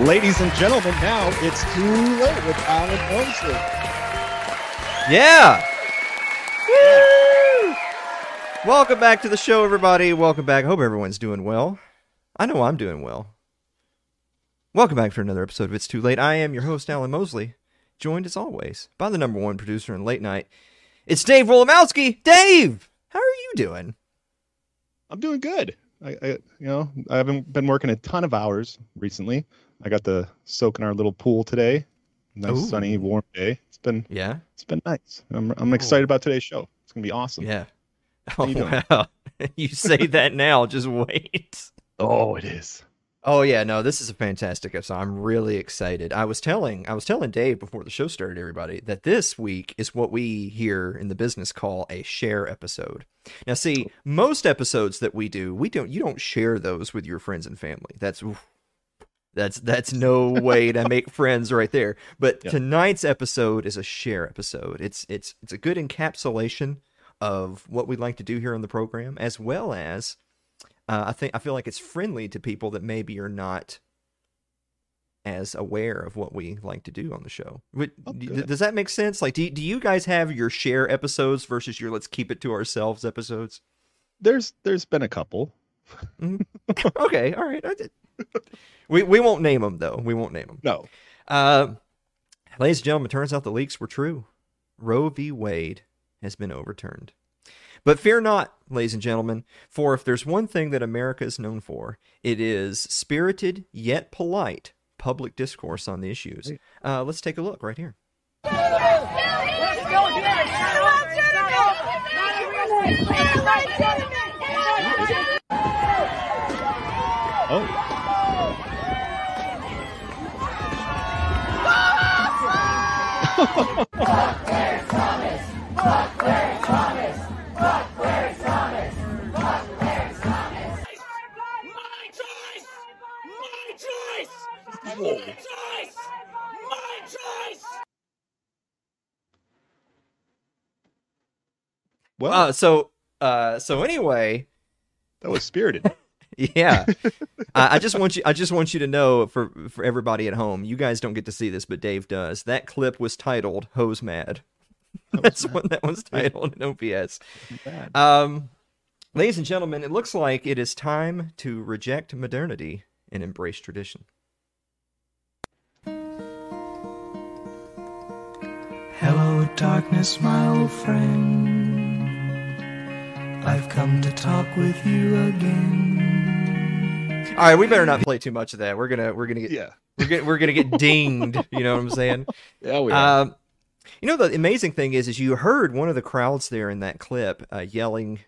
Ladies and gentlemen, now it's too late with Alan Mosley. Yeah. Woo! Welcome back to the show, everybody. Welcome back. Hope everyone's doing well. I know I'm doing well. Welcome back for another episode of It's Too Late. I am your host, Alan Mosley, joined as always by the number one producer in late night. It's Dave Wolomowski. Dave, how are you doing? I'm doing good. I, I, you know, I haven't been working a ton of hours recently. I got to soak in our little pool today. Nice Ooh. sunny, warm day. It's been Yeah. it's been nice. I'm I'm excited about today's show. It's gonna be awesome. Yeah. Oh you wow. you say that now, just wait. Oh, it is. Oh yeah, no, this is a fantastic episode. I'm really excited. I was telling I was telling Dave before the show started, everybody, that this week is what we here in the business call a share episode. Now, see, most episodes that we do, we don't you don't share those with your friends and family. That's that's that's no way to make friends right there. But Yeah. tonight's episode is a share episode. It's it's it's a good encapsulation of what we'd like to do here on the program, as well as uh, I think I feel like it's friendly to people that maybe are not as aware of what we like to do on the show. Would- Oh, d- does that make sense? Like, do do you guys have your share episodes versus your let's keep it to ourselves episodes? There's there's been a couple. okay, all right. I did- We we won't name them though. We won't name them. No. Uh, ladies and gentlemen, turns out the leaks were true. Roe v. Wade has been overturned. But fear not, ladies and gentlemen, for if there's one thing that America is known for, it is spirited yet polite public discourse on the issues. Uh, let's take a look right here. Oh. Well, Uh, so, uh, so anyway, that was spirited. yeah, I, I just want you. I just want you to know for for everybody at home, you guys don't get to see this, but Dave does. That clip was titled "Hose Mad." That's what that was titled in OBS. Um, ladies and gentlemen, it looks like it is time to reject modernity and embrace tradition. Hello, darkness, my old friend. I've come to talk with you again. All right, we better not play too much of that. We're gonna we're gonna get yeah. we're gonna we're gonna get dinged. You know what I'm saying? Yeah, we are. Um, you know the amazing thing is, is you heard one of the crowds there in that clip uh, yelling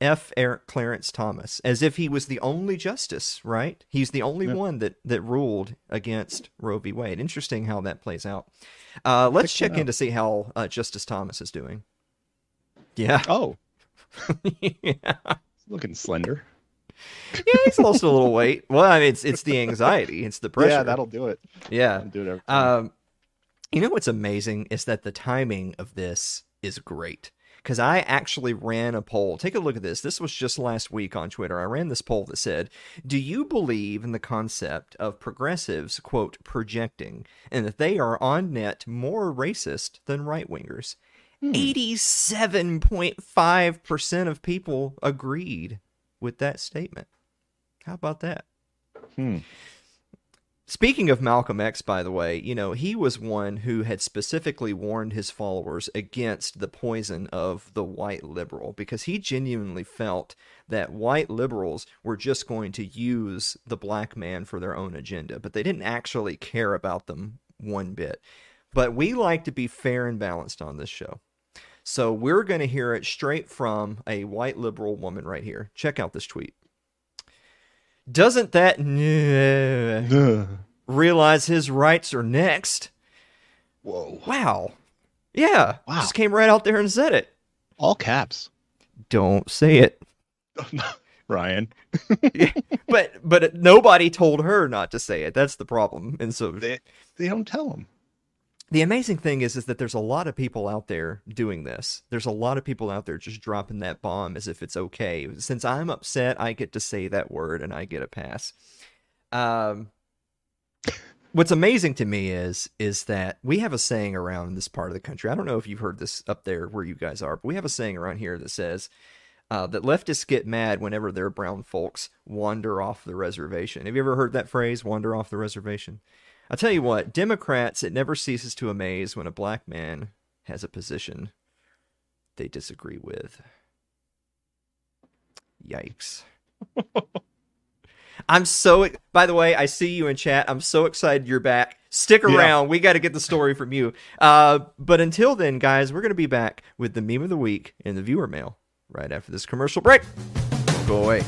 "F. Eric Clarence Thomas" as if he was the only justice. Right? He's the only one that that ruled against Roe v. Wade. Interesting how that plays out. Uh, let's Check in to see how uh, Justice Thomas is doing. Yeah, oh, yeah, looking slender. He's lost a little weight. Well, I mean, it's it's the anxiety, it's the pressure. Yeah, that'll do it. yeah. That'll do it. Um, you know what's amazing is that the timing of this is great because I actually ran a poll. Take a look at this. This was just last week on Twitter. I ran this poll that said, "Do you believe in the concept of progressives quote projecting and that they are on net more racist than right wingers?" Eighty-seven point five percent of people agreed with that statement. How about that? Hmm. Speaking of Malcolm X, by the way, you know, he was one who had specifically warned his followers against the poison of the white liberal because he genuinely felt that white liberals were just going to use the black man for their own agenda, but they didn't actually care about them one bit. But we like to be fair and balanced on this show. So we're going to hear it straight from a white liberal woman right here. Check out this tweet. Doesn't that realize his rights are next? Whoa. Wow. Yeah. Wow. Just came right out there and said it. All caps. Don't say it. Ryan. but but nobody told her not to say it. That's the problem. And so They they don't tell him. The amazing thing is is that there's a lot of people out there doing this. There's a lot of people out there just dropping that bomb as if it's okay. Since I'm upset, I get to say that word and I get a pass. Um what's amazing to me is is that we have a saying around this part of the country. I don't know if you've heard this up there where you guys are, but we have a saying around here that says uh, that leftists get mad whenever their brown folks wander off the reservation. Have you ever heard that phrase, wander off the reservation? I'll tell you what, Democrats, it never ceases to amaze when a black man has a position they disagree with. Yikes. I'm so by the way, I see you in chat. I'm so excited you're back. Stick Yeah. around. We got to get the story from you. Uh, but until then, guys, we're going to be back with the meme of the week and the viewer mail right after this commercial break. Don't go away.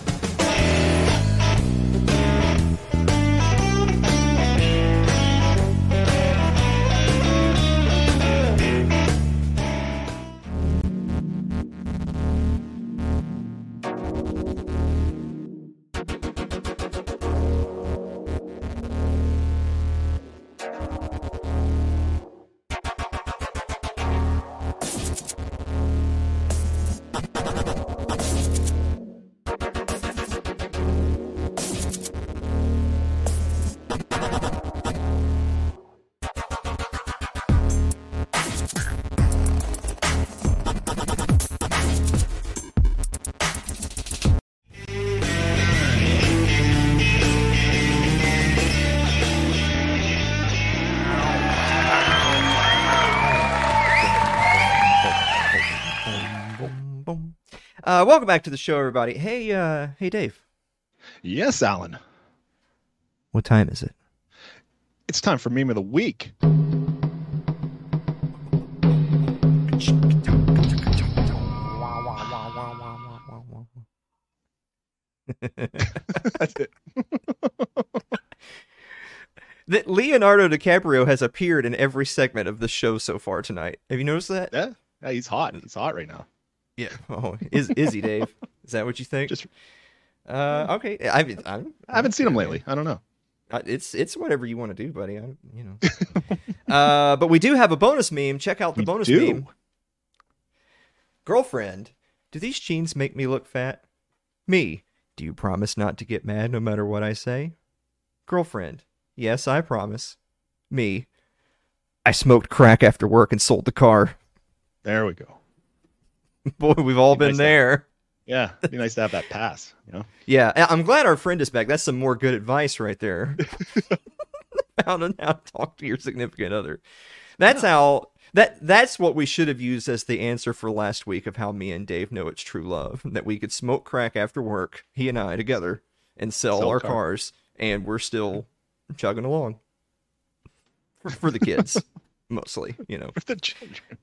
Uh, welcome back to the show, everybody. Hey, uh, hey, Dave. Yes, Alan. What time is it? It's time for meme of the week. That's it. that Leonardo DiCaprio has appeared in every segment of the show so far tonight. Have you noticed that? Yeah, yeah, he's hot. He's hot right now. Yeah. Oh, is is he Dave? Is that what you think? Just uh, okay. I, I, I, I haven't seen him lately. I don't know. Uh, It's it's whatever you want to do, buddy. I, you know. uh, but we do have a bonus meme. Check out the We bonus do. meme. Girlfriend, do these jeans make me look fat? Me, do you promise not to get mad no matter what I say? Girlfriend, yes, I promise. Me, I smoked crack after work and sold the car. There we go. Boy, we've all been Nice there. Yeah, it'd be nice to have that pass. You know. Yeah, I'm glad our friend is back. That's some more good advice right there. how to to talk to your significant other. That's how that that's what we should have used as the answer for last week of how me and Dave know it's true love. That we could smoke crack after work, he and I together, and sell, Sell our car. cars, and we're still chugging along for, for the kids mostly. You know, For the children.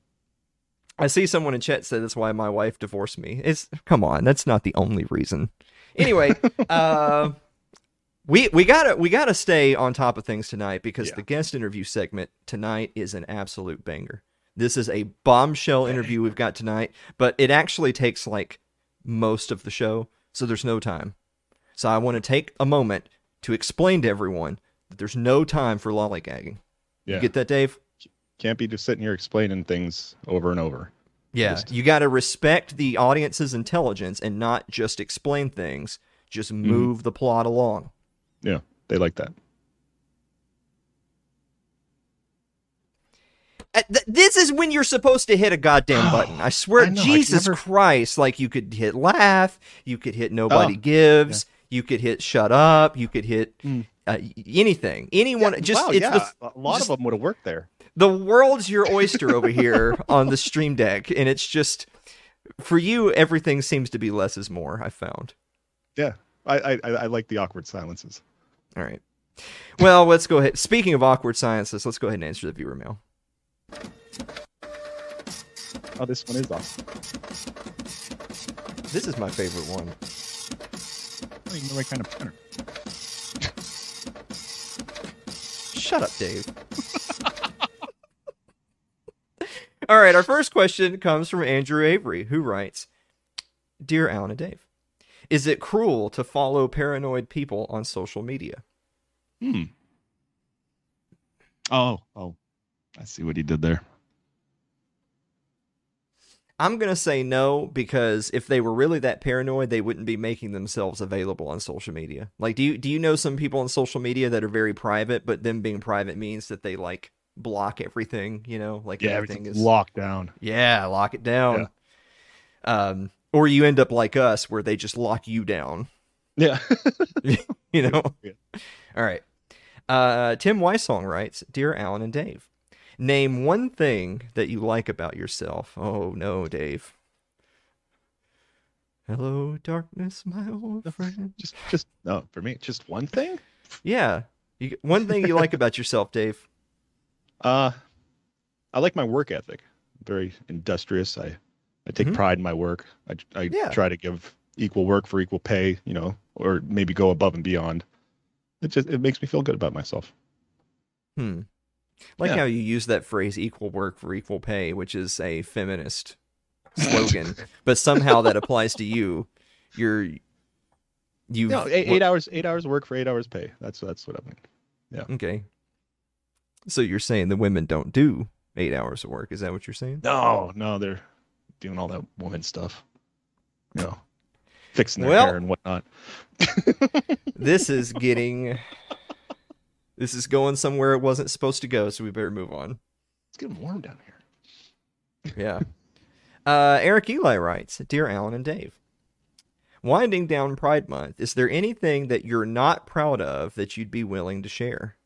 I see someone in chat said that's why my wife divorced me. It's come on, that's not the only reason. Anyway, uh, we we gotta we gotta stay on top of things tonight because Yeah. the guest interview segment tonight is an absolute banger. This is a bombshell interview we've got tonight, but it actually takes like most of the show, so there's no time. So I want to take a moment to explain to everyone that there's no time for lollygagging. Yeah. You get that, Dave? Can't be just sitting here explaining things over and over. Yeah, Just- you got to respect the audience's intelligence and not just explain things, just move the plot along. Yeah, they like that. Uh, this is when you're supposed to hit a goddamn button. I swear, I know, Jesus never- Christ! Like you could hit laugh, you could hit nobody Oh, gives, you could hit shut up, you could hit Mm. uh, anything, anyone. just wow, it's yeah, the, a lot just- of them would have worked there. The world's your oyster over here on the stream deck, and it's just for you. Everything seems to be less is more. I found. Yeah, I I, I like the awkward silences. All right. Well, let's go ahead. Speaking of awkward silences, let's go ahead and answer the viewer mail. Oh, this one is awesome. This is my favorite one. You know the right kind of printer. Shut up, Dave. All right, our first question comes from Andrew Avery, who writes Dear Alan and Dave, is it cruel to follow paranoid people on social media? Hmm. Oh, oh, I see what he did there. I'm gonna say no because if they were really that paranoid, they wouldn't be making themselves available on social media. Like, do you do you know some people on social media that are very private, but them being private means that they like block everything. You know, like Yeah, everything is locked down. yeah, lock it down. Um, or you end up like us, where they just lock you down. Yeah. You know. Yeah. All right. Uh, Tim Weissong writes, "Dear Alan and Dave, name one thing that you like about yourself." Oh no, Dave. Hello, darkness, my old friend. just just no, for me, just one thing. Yeah, you, one thing you like about yourself, Dave. Uh I like my work ethic. Very industrious. I I take Mhm. pride in my work. I I Yeah. try to give equal work for equal pay, you know, or maybe go above and beyond. It just it makes me feel good about myself. Hmm. Like Yeah. how you use that phrase "equal work for equal pay," which is a feminist slogan, but somehow that applies to you. You're you. No, eight, eight hours eight hours work for eight hours pay. That's that's what I mean. Yeah okay. So you're saying the women don't do eight hours of work? Is that what you're saying? No, no, they're doing all that woman stuff. You know, fixing their Well- hair and whatnot. This is getting. This is going somewhere it wasn't supposed to go, so we better move on. It's getting warm down here. Yeah. Uh, Eric Eli writes Dear Alan and Dave, winding down Pride Month, is there anything that you're not proud of that you'd be willing to share?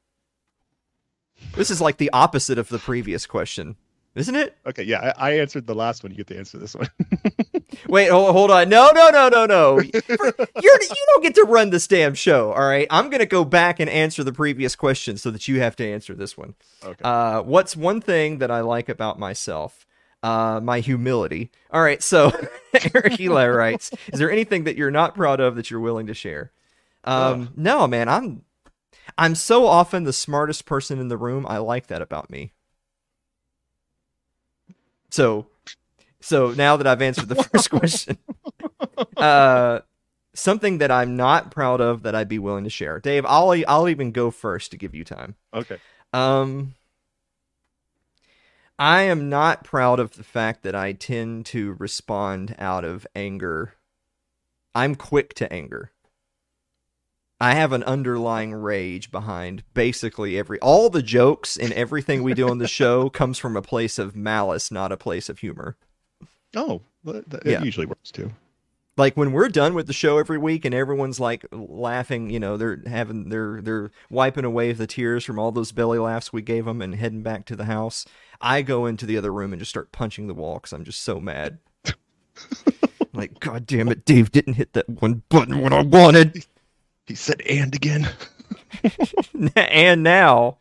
This is like the opposite of the previous question, isn't it? Okay, yeah, I, I answered the last one. You get to answer this one. Wait, hold, hold on. No, no, no, no, no. You're, you don't get to run this damn show, all right? I'm going to go back and answer the previous question so that you have to answer this one. okay. Uh, what's one thing that I like about myself? Uh, my humility. All right, so Eric Eli writes, "Is there anything that you're not proud of that you're willing to share?" Um, no, man, I'm I'm so often the smartest person in the room. I like that about me. So, so now that I've answered the first question, uh, something that I'm not proud of that I'd be willing to share, Dave. I'll I'll even go first to give you time. okay. Um, I am not proud of the fact that I tend to respond out of anger. I'm quick to anger. I have an underlying rage behind basically every all the jokes and everything we do on the show comes from a place of malice, not a place of humor. Oh, that, Yeah. it usually works too. like when we're done with the show every week and everyone's like laughing you know they're having they're they're wiping away the tears from all those belly laughs we gave them and heading back to the house i go into the other room and just start punching the wall because i'm just so mad like god damn it dave didn't hit that one button when i wanted He said and again. and now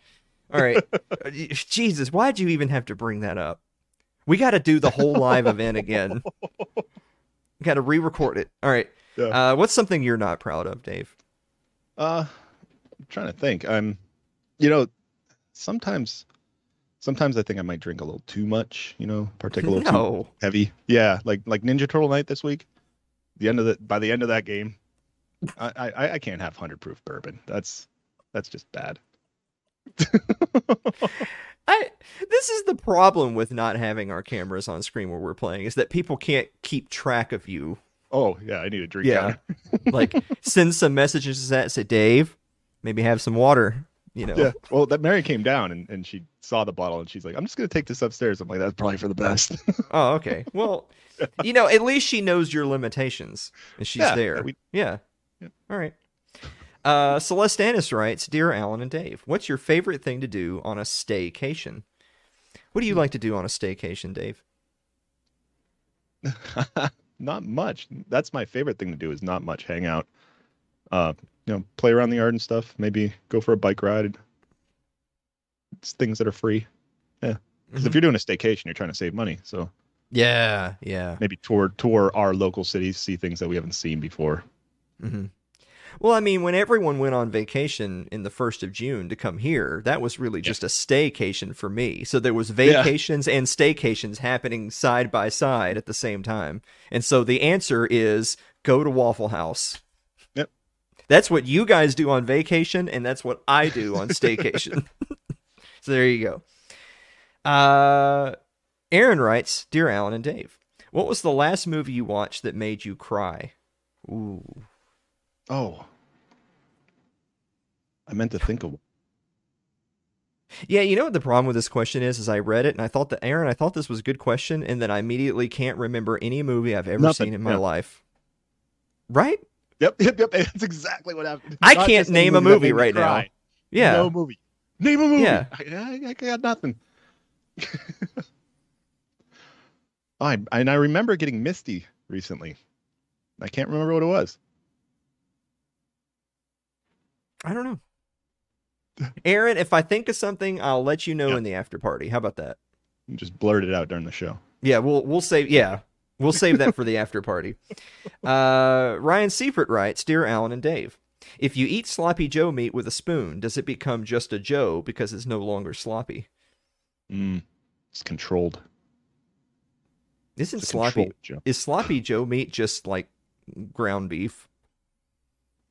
all right jesus why'd you even have to bring that up we got to do the whole live event again got to re-record it all right Yeah. uh, what's something you're not proud of dave Uh, I'm trying to think. I'm, you know, sometimes, sometimes I think I might drink a little too much. You know, partake a little too no heavy. Yeah, like like Ninja Turtle night this week. The end of the by the end of that game, I I, I can't have hundred proof bourbon. That's that's just bad. I this is the problem with not having our cameras on screen where we're playing is that people can't keep track of you. Oh yeah, I need a drink. Yeah. Like send some messages that say Dave, maybe have some water, you know. Yeah. Well, that Mary came down and, and she saw the bottle and she's like, I'm just gonna take this upstairs. I'm like, that's probably for the best. Oh, okay. Well, you know, at least she knows your limitations and she's Yeah, there. we- yeah. Yeah. All right. Uh, Celeste Annis writes, "Dear Alan and Dave, what's your favorite thing to do on a staycation? What do you like to do on a staycation, Dave? not much. That's my favorite thing to do is not much. Hang out. Uh, you know, play around the yard and stuff. Maybe go for a bike ride. It's things that are free. Yeah. Because Mm-hmm. if you're doing a staycation, you're trying to save money. So Yeah, yeah. maybe tour tour our local cities, see things that we haven't seen before. Hmm Well, I mean, when everyone went on vacation in the first of June to come here, that was really just a staycation for me. So there was Yeah. vacations and staycations happening side by side at the same time. And so the answer is go to Waffle House. Yep. That's what you guys do on vacation, and that's what I do on staycation. so there you go. Uh, Aaron writes, Dear Alan and Dave, What was the last movie you watched that made you cry? Ooh. Oh. I meant to think of one. Yeah, you know what the problem with this question is? Is I read it and I thought that Aaron, I thought this was a good question, and then I immediately can't remember any movie I've ever Nothing, seen in my life. Right? Yep, yep, yep. That's exactly what happened. I Not can't name a that movie right now. Yeah. No movie. Name a movie. Yeah. I, I, I got nothing. I, and I remember getting misty recently. I can't remember what it was. I don't know. Aaron, if I think of something, I'll let you know Yeah. in the after party. How about that? Just blurted it out during the show. Yeah, we'll we'll save yeah. We'll save that for the after party. Uh, Ryan Seifert writes, Dear Alan and Dave, if you eat sloppy Joe meat with a spoon, does it become just a Joe because it's no longer sloppy? Mm, it's controlled. Isn't It's sloppy Joe. is sloppy Joe meat just like ground beef?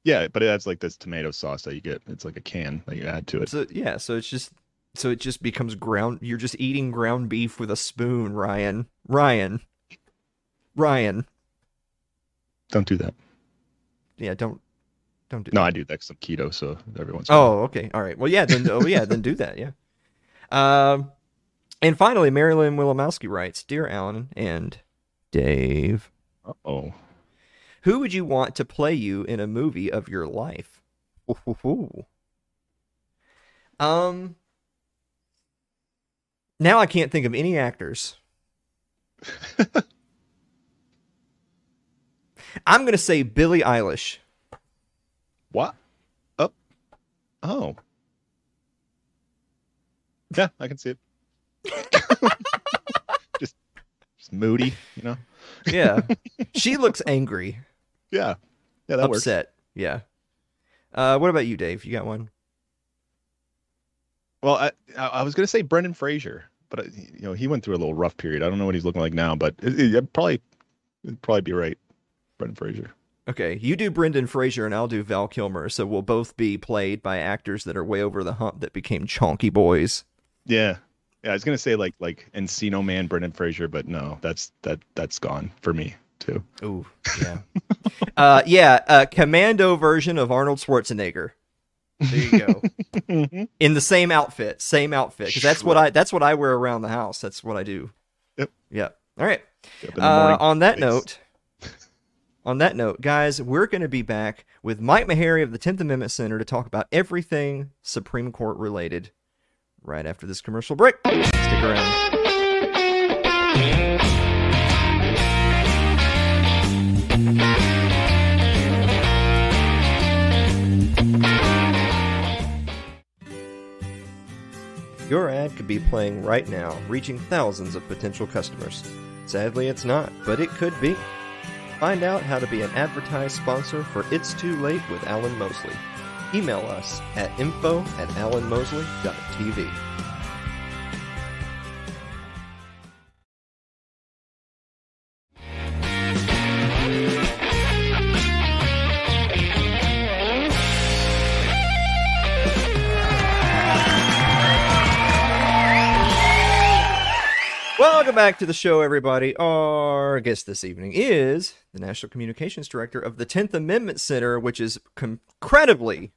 Yeah, but it adds like this tomato sauce that you get. It's like a can that you add to it. So yeah, so it's just so it just becomes ground. You're just eating ground beef with a spoon, Ryan. Ryan. Ryan. Don't do that. Yeah, don't don't do. No, I do that 'cause I'm keto, so everyone's. fine. Oh, okay. All right. Well, yeah. Then oh yeah, then do that. Yeah. Um, and finally, Marilyn Wilomowski writes, "Dear Alan and Dave, oh. Who would you want to play you in a movie of your life?" Ooh. Um. Now I can't think of any actors. I'm gonna say Billie Eilish. What? Oh. Oh. Yeah, I can see it. just, just moody, you know. Yeah, she looks angry. Yeah, yeah, that works. upset. Yeah. Uh, what about you, Dave? You got one? Well, I I was gonna say Brendan Fraser, but uh, you know he went through a little rough period. I don't know what he's looking like now, but it, it, would probably it'd probably be right, Brendan Fraser. Okay, you do Brendan Fraser and I'll do Val Kilmer, so we'll both be played by actors that are way over the hump that became chonky boys. Yeah, yeah. I was gonna say like like Encino Man, Brendan Fraser, but no, that's that that's gone for me too. Ooh, yeah. uh, yeah, uh, commando version of Arnold Schwarzenegger. There you go. In the same outfit, same outfit, because that's what I that's what I wear around the house. That's what I do. Yep. Yep. All right. Up Uh, on that Thanks. note, on that note, guys, we're going to be back with Mike Maharrey of the Tenth Amendment Center to talk about everything Supreme Court related. Right after this commercial break, stick around. Your ad could be playing right now, reaching thousands of potential customers. Sadly, it's not, but it could be. Find out how to be an advertised sponsor for It's Too Late with Alan Mosley. Email us at info at alanmosley.tv. back to the show, everybody. Our guest this evening is the National Communications Director of the 10th Amendment Center, which is incredibly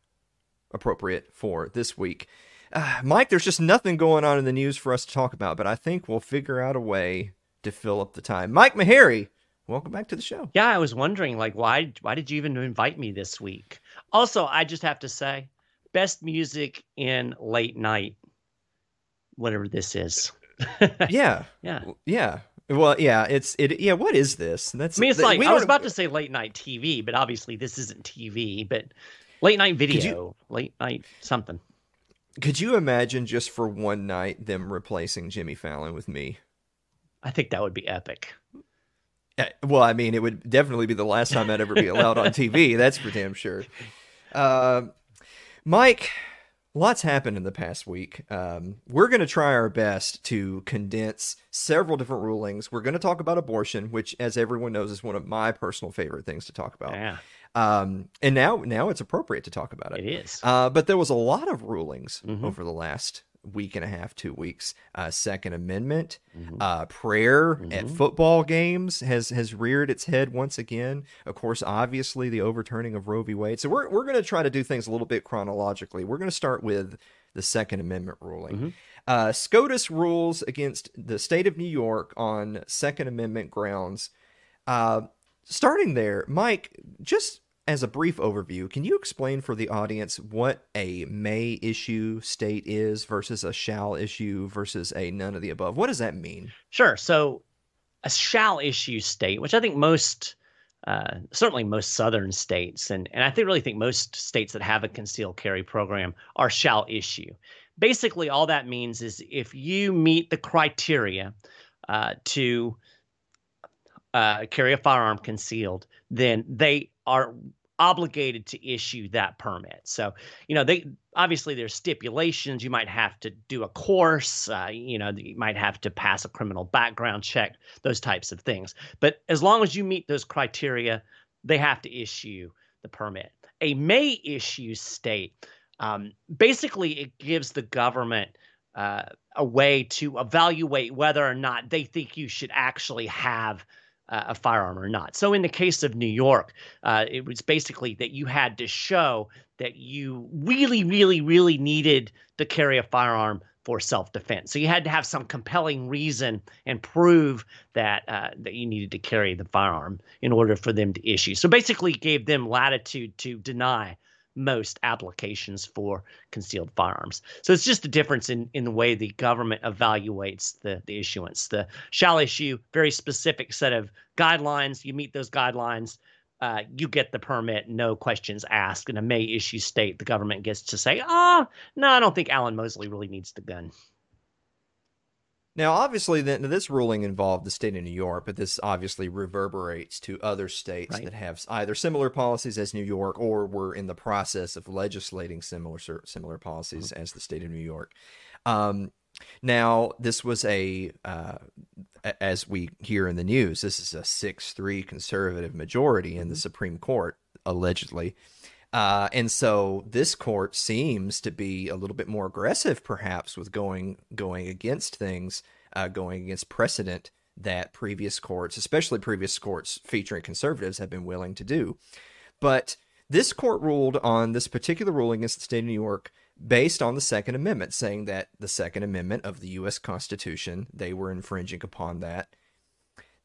appropriate for this week. Uh, Mike, there's just nothing going on in the news for us to talk about, but I think we'll figure out a way to fill up the time. Mike Maharrey, welcome back to the show. Yeah, I was wondering, like, why why did you even invite me this week? Also, I just have to say, best music in late night, whatever this is. Yeah, yeah. yeah. Well, yeah. It's it. Yeah. What is this? That's. I mean, it's like I was about to say late night TV, but obviously this isn't TV. But late night video, you- late night something. Could you imagine just for one night them replacing Jimmy Fallon with me? I think that would be epic. Uh, Well, I mean, it would definitely be the last time I'd ever be allowed on TV. That's for damn sure. Um Mike, lots happened in the past week. Um, we're going to try our best to condense several different rulings. We're going to talk about abortion, which, as everyone knows, is one of my personal favorite things to talk about. Yeah, Um, and now, now it's appropriate to talk about it it. is. Uh, but there was a lot of rulings Mhm. over the last week and a half, two weeks. Uh, Second Amendment, Mhm. uh, prayer at Mhm. football games has has reared its head once again. Of course, obviously the overturning of Roe v. Wade. So we're we're going to try to do things a little bit chronologically. We're going to start with the Second Amendment ruling. Mhm. Uh, SCOTUS rules against the state of New York on Second Amendment grounds. Uh, starting there, Mike, just as a brief overview, can you explain for the audience what a may issue state is versus a shall issue versus a none of the above? What does that mean? Sure. So a shall issue state, which I think most, uh, certainly most southern states, and, and I think really think most states that have a concealed carry program are shall issue. Basically, all that means is if you meet the criteria uh, to uh, carry a firearm concealed, then they are obligated to issue that permit. So, you know, they obviously there's stipulations. You might have to do a course. Uh, you know, you might have to pass a criminal background check. Those types of things. But as long as you meet those criteria, they have to issue the permit. A may issue state um, basically it gives the government uh, a way to evaluate whether or not they think you should actually have uh, a firearm or not. So in the case of New York, uh, it was basically that you had to show that you really, really, really needed to carry a firearm for self-defense. So you had to have some compelling reason and prove that uh, that you needed to carry the firearm in order for them to issue. So basically, gave them latitude to deny most applications for concealed firearms. So it's just a difference in, in the way the government evaluates the, the issuance. The shall issue very specific set of guidelines. You meet those guidelines, uh, you get the permit, no questions asked. In a may issue state, the government gets to say, ah, oh, no, I don't think Alan Mosley really needs the gun. Now, obviously, then this ruling involved the state of New York, but this obviously reverberates to other states Right. that have either similar policies as New York or were in the process of legislating similar similar policies as the state of New York. Um, now, this was a, uh, as we hear in the news, this is a six-three conservative majority in the Supreme Court, allegedly. Uh, and so this court seems to be a little bit more aggressive, perhaps, with going going against things, uh, going against precedent that previous courts, especially previous courts featuring conservatives, have been willing to do. But this court ruled on this particular ruling against the state of New York based on the Second Amendment, saying that the Second Amendment of the U.S. Constitution, they were infringing upon that.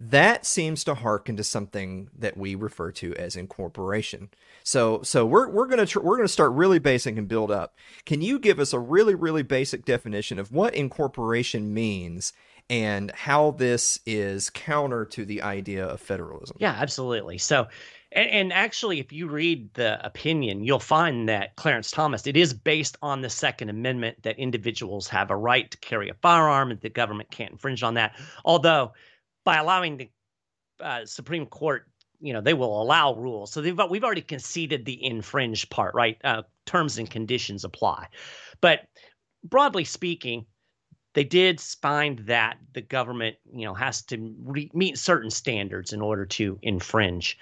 That seems to hearken to something that we refer to as incorporation. So, so we're we're gonna tr- we're gonna start really basic and build up. Can you give us a really really basic definition of what incorporation means and how this is counter to the idea of federalism? Yeah, absolutely. So, and, and actually, if you read the opinion, you'll find that Clarence Thomas, it is based on the Second Amendment that individuals have a right to carry a firearm and the government can't infringe on that. Although, by allowing the uh, Supreme Court, you know, they will allow rules. So they've we've already conceded the infringed part, right? Uh, terms and conditions apply. But broadly speaking, they did find that the government, you know, has to re- meet certain standards in order to infringe.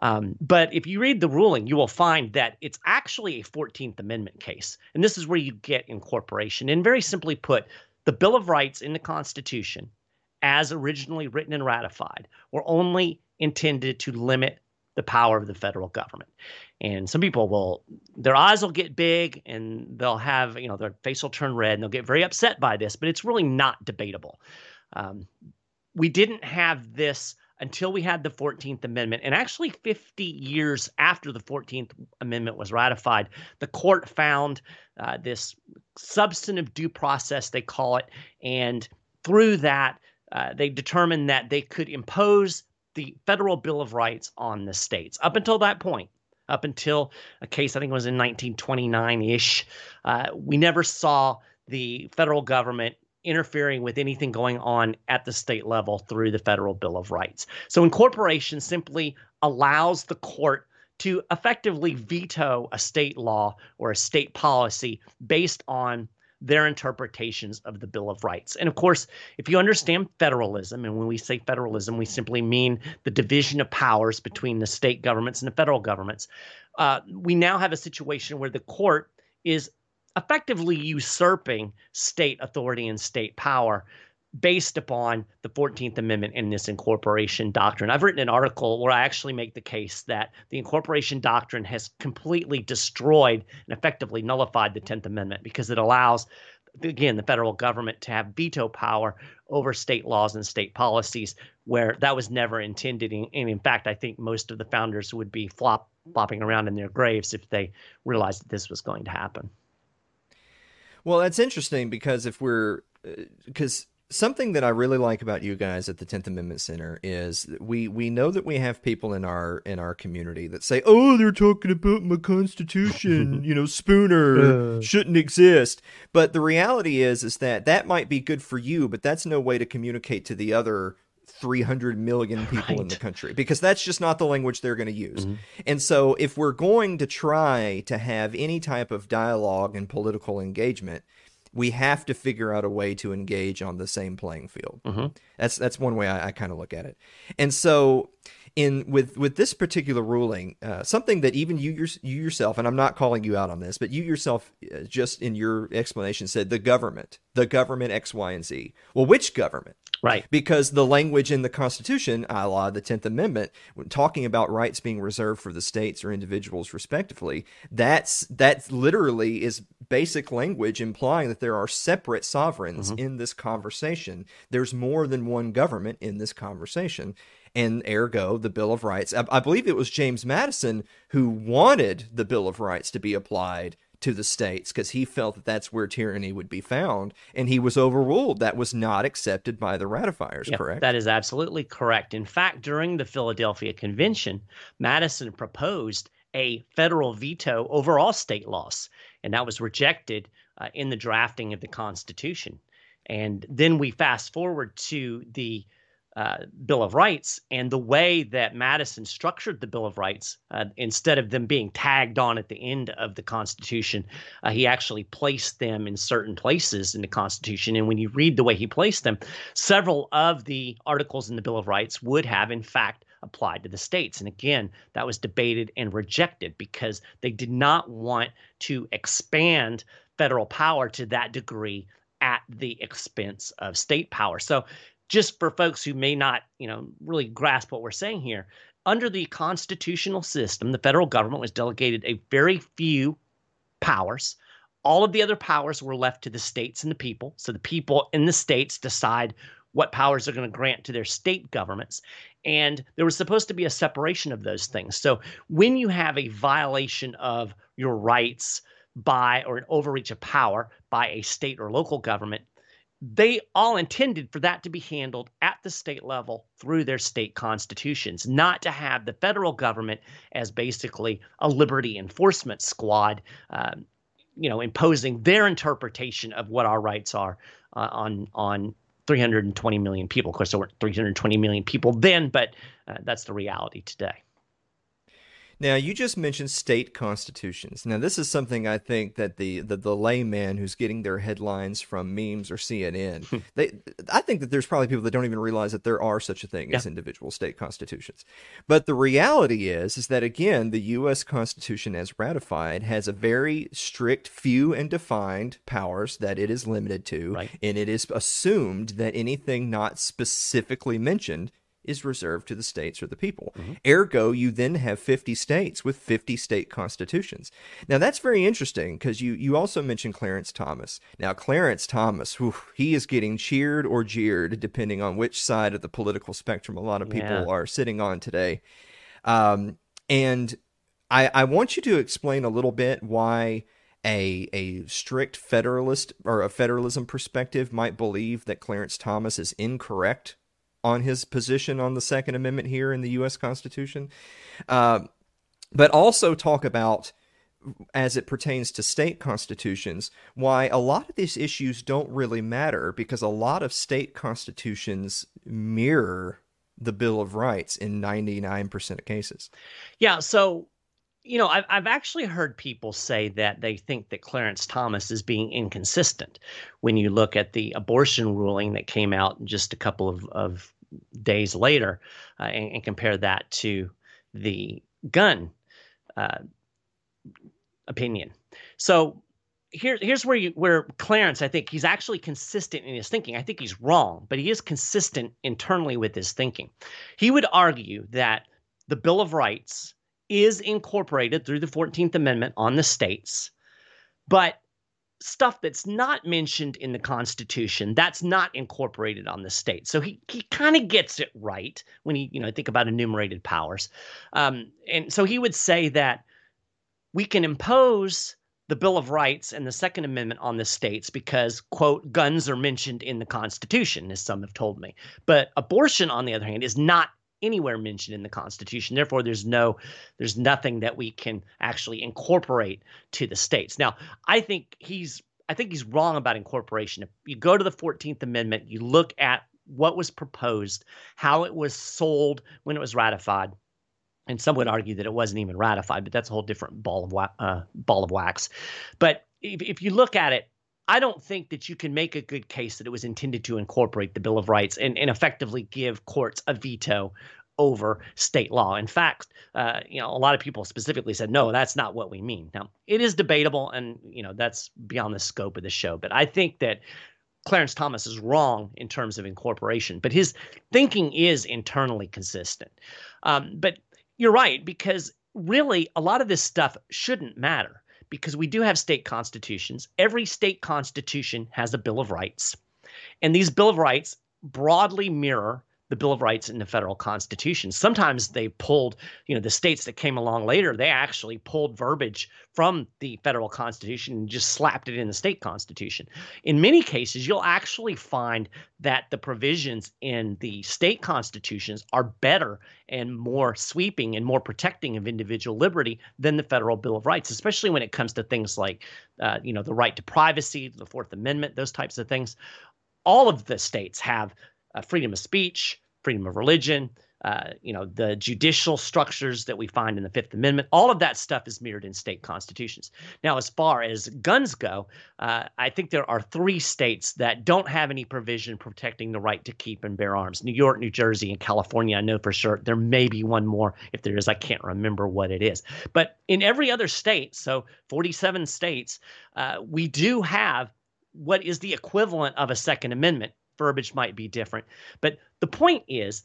Um, but if you read the ruling, you will find that it's actually a 14th Amendment case. And this is where you get incorporation. And very simply put, the Bill of Rights in the Constitution, as originally written and ratified, were only intended to limit the power of the federal government. And some people will, their eyes will get big and they'll have, you know, their face will turn red and they'll get very upset by this, but it's really not debatable. Um, we didn't have this until we had the 14th Amendment. And actually, 50 years after the 14th Amendment was ratified, the court found uh, this substantive due process, they call it. And through that, uh, they determined that they could impose the Federal Bill of Rights on the states. Up until that point, up until a case I think it was in 1929 ish, uh, we never saw the federal government interfering with anything going on at the state level through the Federal Bill of Rights. So incorporation simply allows the court to effectively veto a state law or a state policy based on their interpretations of the Bill of Rights. And of course, if you understand federalism, and when we say federalism, we simply mean the division of powers between the state governments and the federal governments, uh, we now have a situation where the court is effectively usurping state authority and state power based upon the 14th Amendment and this incorporation doctrine. I've written an article where I actually make the case that the incorporation doctrine has completely destroyed and effectively nullified the 10th Amendment because it allows again the federal government to have veto power over state laws and state policies where that was never intended and in fact I think most of the founders would be flop flopping around in their graves if they realized that this was going to happen. Well, that's interesting because if we're because uh, something that I really like about you guys at the 10th Amendment Center is we we know that we have people in our in our community that say, "Oh, they're talking about my constitution, you know, Spooner shouldn't exist." But the reality is is that that might be good for you, but that's no way to communicate to the other 300 million people right. in the country because that's just not the language they're going to use. Mm-hmm. And so if we're going to try to have any type of dialogue and political engagement, we have to figure out a way to engage on the same playing field. Mm-hmm. That's that's one way I, I kind of look at it. And so, in with with this particular ruling, uh, something that even you your, you yourself, and I'm not calling you out on this, but you yourself, uh, just in your explanation, said the government, the government X, Y, and Z. Well, which government? Right. Because the language in the Constitution, a la the 10th Amendment, talking about rights being reserved for the states or individuals respectively, that's that literally is basic language implying that there are separate sovereigns mm-hmm. in this conversation. There's more than one government in this conversation. And ergo, the Bill of Rights. I, I believe it was James Madison who wanted the Bill of Rights to be applied to the states because he felt that that's where tyranny would be found and he was overruled. That was not accepted by the ratifiers yeah, correct? that is absolutely correct. In fact during the philadelphia convention madison proposed a federal veto over all state laws and that was rejected uh, in the drafting of the constitution. And then we fast forward to the uh, Bill of Rights and the way that Madison structured the Bill of Rights, uh, instead of them being tagged on at the end of the Constitution, uh, he actually placed them in certain places in the Constitution. And when you read the way he placed them, several of the articles in the Bill of Rights would have, in fact, applied to the states. And again, that was debated and rejected because they did not want to expand federal power to that degree at the expense of state power. So just for folks who may not, you know, really grasp what we're saying here, under the constitutional system, the federal government was delegated a very few powers. All of the other powers were left to the states and the people. So the people in the states decide what powers they're going to grant to their state governments. And there was supposed to be a separation of those things. So when you have a violation of your rights by or an overreach of power by a state or local government, they all intended for that to be handled at the state level through their state constitutions, not to have the federal government as basically a liberty enforcement squad, um, you know, imposing their interpretation of what our rights are uh, on on 320 million people. Of course, there weren't 320 million people then, but uh, that's the reality today. Now, you just mentioned state constitutions. Now, this is something I think that the the, the layman who's getting their headlines from memes or CNN, hmm. they I think that there's probably people that don't even realize that there are such a thing yeah. as individual state constitutions. But the reality is is that again, the US Constitution as ratified has a very strict few and defined powers that it is limited to, right. and it is assumed that anything not specifically mentioned is reserved to the states or the people. Mm-hmm. Ergo, you then have 50 states with 50 state constitutions. Now, that's very interesting because you, you also mentioned Clarence Thomas. Now, Clarence Thomas, whew, he is getting cheered or jeered depending on which side of the political spectrum a lot of people yeah. are sitting on today. Um, and I, I want you to explain a little bit why a a strict federalist or a federalism perspective might believe that Clarence Thomas is incorrect on his position on the Second Amendment here in the U.S. Constitution, uh, but also talk about as it pertains to state constitutions, why a lot of these issues don't really matter because a lot of state constitutions mirror the Bill of Rights in 99% of cases. Yeah. So, you know, I've, I've actually heard people say that they think that Clarence Thomas is being inconsistent when you look at the abortion ruling that came out just a couple of, of days later uh, and, and, compare that to the gun uh, opinion. So here, here's where you, where Clarence, I think he's actually consistent in his thinking. I think he's wrong, but he is consistent internally with his thinking. He would argue that the Bill of Rights is incorporated through the 14th Amendment on the states, but stuff that's not mentioned in the Constitution, that's not incorporated on the state. So he he kind of gets it right when he you know think about enumerated powers, um, and so he would say that we can impose the Bill of Rights and the Second Amendment on the states because, quote, guns are mentioned in the Constitution, as some have told me. But abortion, on the other hand, is not anywhere mentioned in the Constitution. Therefore, there's no, there's nothing that we can actually incorporate to the states. Now, I think he's, I think he's wrong about incorporation. If you go to the Fourteenth Amendment, you look at what was proposed, how it was sold when it was ratified. And some would argue that it wasn't even ratified, but that's a whole different ball of uh, ball of wax. But if, if you look at it, I don't think that you can make a good case that it was intended to incorporate the Bill of Rights and, and effectively give courts a veto over state law. In fact, uh, you know, a lot of people specifically said, no, that's not what we mean. Now, it is debatable, and you know, that's beyond the scope of the show. But I think that Clarence Thomas is wrong in terms of incorporation, but his thinking is internally consistent. Um, but you're right because really a lot of this stuff shouldn't matter because we do have state constitutions. Every state constitution has a Bill of Rights. And these Bill of Rights broadly mirror the Bill of Rights in the federal constitution. Sometimes they pulled, you know, the states that came along later, they actually pulled verbiage from the federal constitution and just slapped it in the state constitution. In many cases, you'll actually find that the provisions in the state constitutions are better and more sweeping and more protecting of individual liberty than the federal Bill of Rights, especially when it comes to things like, uh, you know, the right to privacy, the Fourth Amendment, those types of things. All of the states have uh, freedom of speech, freedom of religion, uh, you know, the judicial structures that we find in the Fifth Amendment. All of that stuff is mirrored in state constitutions. Now, as far as guns go, uh, I think there are three states that don't have any provision protecting the right to keep and bear arms New York, New Jersey, and California. I know for sure. There may be one more. If there is, I can't remember what it is. But in every other state, so 47 states, uh, we do have what is the equivalent of a Second Amendment verbiage might be different. But the point is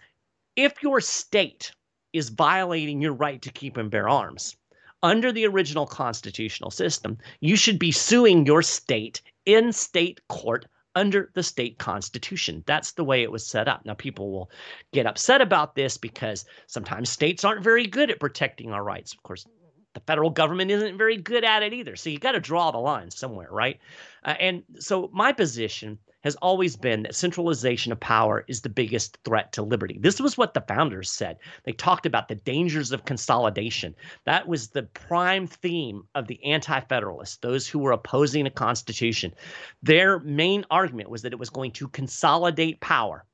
if your state is violating your right to keep and bear arms under the original constitutional system, you should be suing your state in state court under the state constitution. That's the way it was set up. Now, people will get upset about this because sometimes states aren't very good at protecting our rights. Of course, the federal government isn't very good at it either. So you got to draw the line somewhere, right? Uh, and so my position has always been that centralization of power is the biggest threat to liberty. This was what the founders said. They talked about the dangers of consolidation. That was the prime theme of the anti federalists, those who were opposing the Constitution. Their main argument was that it was going to consolidate power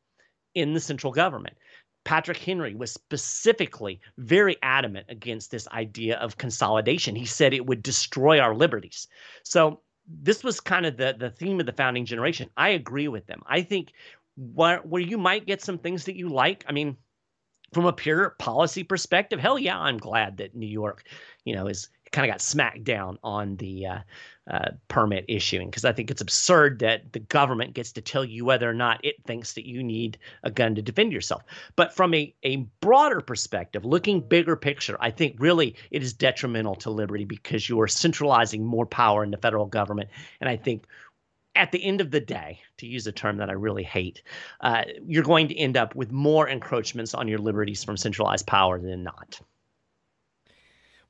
in the central government. Patrick Henry was specifically very adamant against this idea of consolidation. He said it would destroy our liberties. So this was kind of the the theme of the founding generation. I agree with them. I think where where you might get some things that you like. I mean, from a pure policy perspective, hell yeah, I'm glad that New York, you know, is kind of got smacked down on the uh, uh, permit issuing because I think it's absurd that the government gets to tell you whether or not it thinks that you need a gun to defend yourself. But from a, a broader perspective, looking bigger picture, I think really it is detrimental to liberty because you are centralizing more power in the federal government. And I think at the end of the day, to use a term that I really hate, uh, you're going to end up with more encroachments on your liberties from centralized power than not.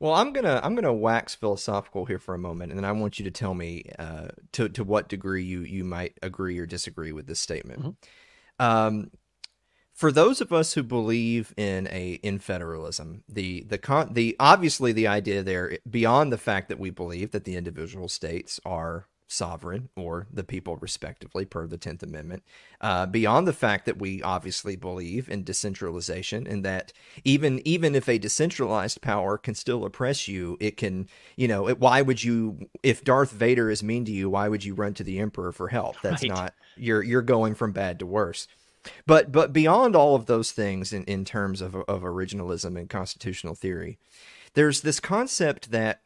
Well, I'm gonna I'm gonna wax philosophical here for a moment, and then I want you to tell me uh, to to what degree you you might agree or disagree with this statement. Mm-hmm. Um, for those of us who believe in a in federalism, the the con the obviously the idea there beyond the fact that we believe that the individual states are sovereign or the people respectively per the 10th amendment. Uh, beyond the fact that we obviously believe in decentralization and that even even if a decentralized power can still oppress you it can you know it, why would you if darth vader is mean to you why would you run to the emperor for help? That's right. not you're you're going from bad to worse. But but beyond all of those things in, in terms of, of originalism and constitutional theory there's this concept that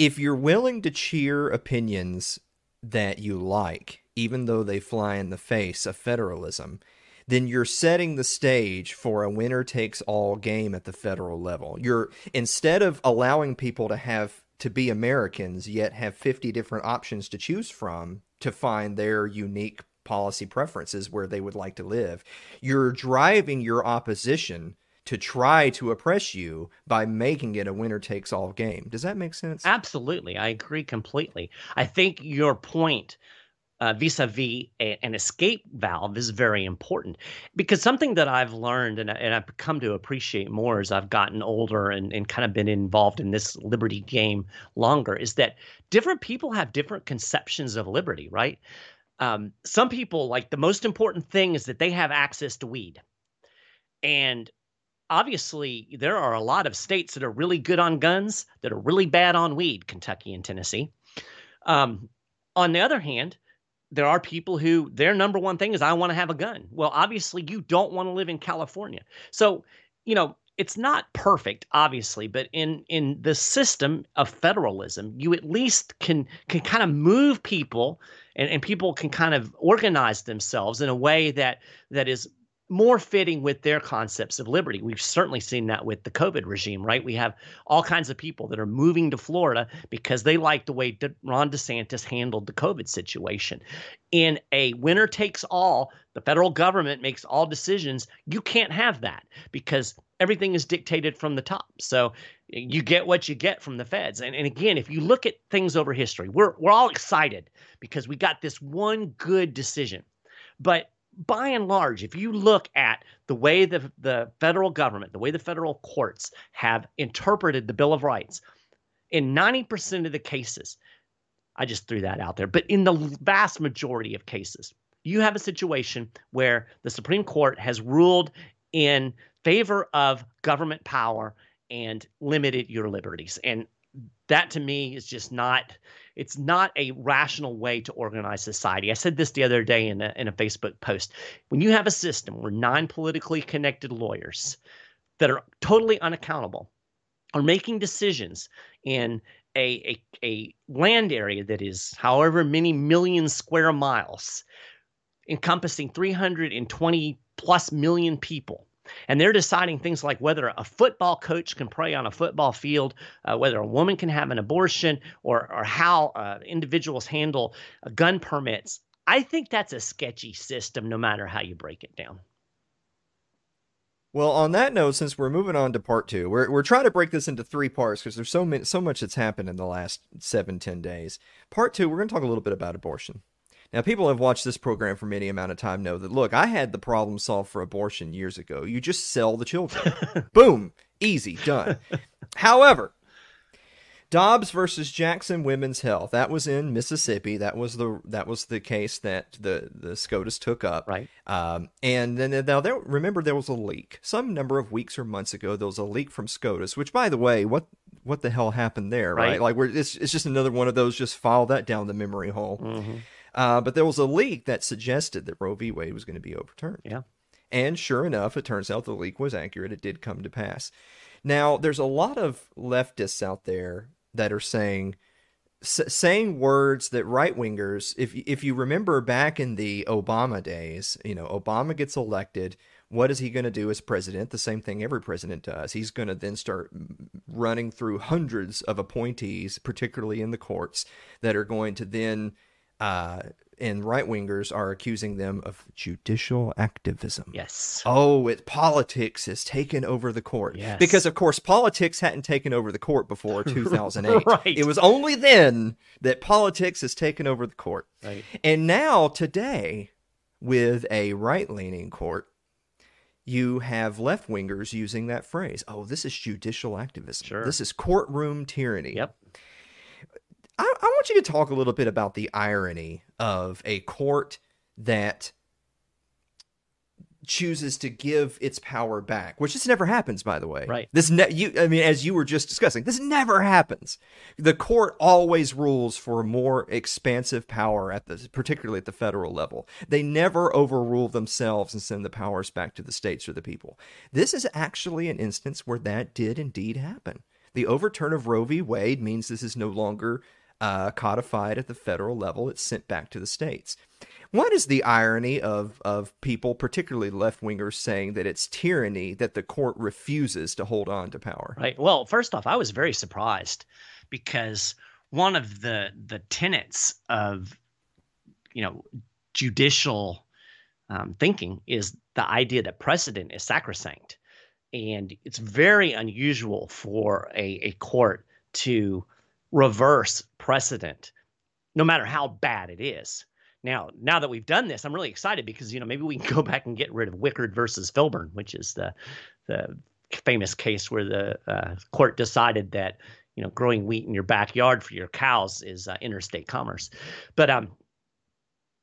if you're willing to cheer opinions that you like, even though they fly in the face of federalism, then you're setting the stage for a winner takes all game at the federal level. You're instead of allowing people to have to be Americans yet have 50 different options to choose from to find their unique policy preferences where they would like to live, you're driving your opposition to try to oppress you by making it a winner takes all game. Does that make sense? Absolutely. I agree completely. I think your point uh, vis-a-vis an escape valve is very important because something that I've learned and, and I've come to appreciate more as I've gotten older and, and kind of been involved in this liberty game longer is that different people have different conceptions of liberty, right? Um, some people like the most important thing is that they have access to weed. And obviously there are a lot of states that are really good on guns that are really bad on weed, Kentucky and Tennessee. Um, on the other hand, there are people who their number one thing is I want to have a gun. Well, obviously you don't want to live in California. So, you know, it's not perfect obviously, but in in the system of federalism, you at least can can kind of move people and, and people can kind of organize themselves in a way that that is more fitting with their concepts of liberty. We've certainly seen that with the COVID regime, right? We have all kinds of people that are moving to Florida because they like the way Ron DeSantis handled the COVID situation. In a winner takes all, the federal government makes all decisions. You can't have that because everything is dictated from the top. So you get what you get from the feds. And, and again, if you look at things over history, we're, we're all excited because we got this one good decision. But by and large, if you look at the way the, the federal government, the way the federal courts have interpreted the Bill of Rights, in 90% of the cases, I just threw that out there, but in the vast majority of cases, you have a situation where the Supreme Court has ruled in favor of government power and limited your liberties. And that to me is just not it's not a rational way to organize society. I said this the other day in a, in a Facebook post. When you have a system where nine politically connected lawyers that are totally unaccountable are making decisions in a, a, a land area that is however many million square miles, encompassing 320 plus million people, and they're deciding things like whether a football coach can pray on a football field, uh, whether a woman can have an abortion, or or how uh, individuals handle uh, gun permits. I think that's a sketchy system, no matter how you break it down. Well, on that note, since we're moving on to part two, we're, we're trying to break this into three parts because there's so many, so much that's happened in the last seven, ten days. Part two, we're going to talk a little bit about abortion. Now, people have watched this program for any amount of time know that, look, I had the problem solved for abortion years ago. You just sell the children. Boom. Easy. Done. However, Dobbs versus Jackson Women's Health. That was in Mississippi. That was the that was the case that the the SCOTUS took up. Right. Um, and then now there remember there was a leak some number of weeks or months ago. There was a leak from SCOTUS. Which, by the way, what what the hell happened there? Right. right? Like we're it's it's just another one of those. Just file that down the memory hole. Mm-hmm. Uh, but there was a leak that suggested that Roe v. Wade was going to be overturned. Yeah. And sure enough, it turns out the leak was accurate. It did come to pass. Now, there's a lot of leftists out there that are saying s- saying words that right wingers, if if you remember back in the Obama days, you know, Obama gets elected. What is he going to do as president? The same thing every president does. He's going to then start running through hundreds of appointees, particularly in the courts, that are going to then uh, and right wingers are accusing them of judicial activism. Yes. Oh, it politics has taken over the court. Yes. Because of course politics hadn't taken over the court before 2008. right. It was only then that politics has taken over the court. Right. And now today with a right-leaning court you have left wingers using that phrase. Oh, this is judicial activism. Sure. This is courtroom tyranny. Yep. I, I want you to talk a little bit about the irony of a court that chooses to give its power back, which this never happens, by the way. Right. This ne- you, I mean, as you were just discussing, this never happens. The court always rules for more expansive power at the, particularly at the federal level. They never overrule themselves and send the powers back to the states or the people. This is actually an instance where that did indeed happen. The overturn of Roe v. Wade means this is no longer uh, codified at the federal level. It's sent back to the states. What is the irony of of people, particularly left wingers, saying that it's tyranny that the court refuses to hold on to power? Right. Well, first off, I was very surprised because one of the the tenets of you know judicial um, thinking is the idea that precedent is sacrosanct, and it's very unusual for a, a court to reverse precedent, no matter how bad it is. Now, now that we've done this, I'm really excited because you know maybe we can go back and get rid of Wickard versus Filburn, which is the the famous case where the uh, court decided that you know growing wheat in your backyard for your cows is uh, interstate commerce. But um,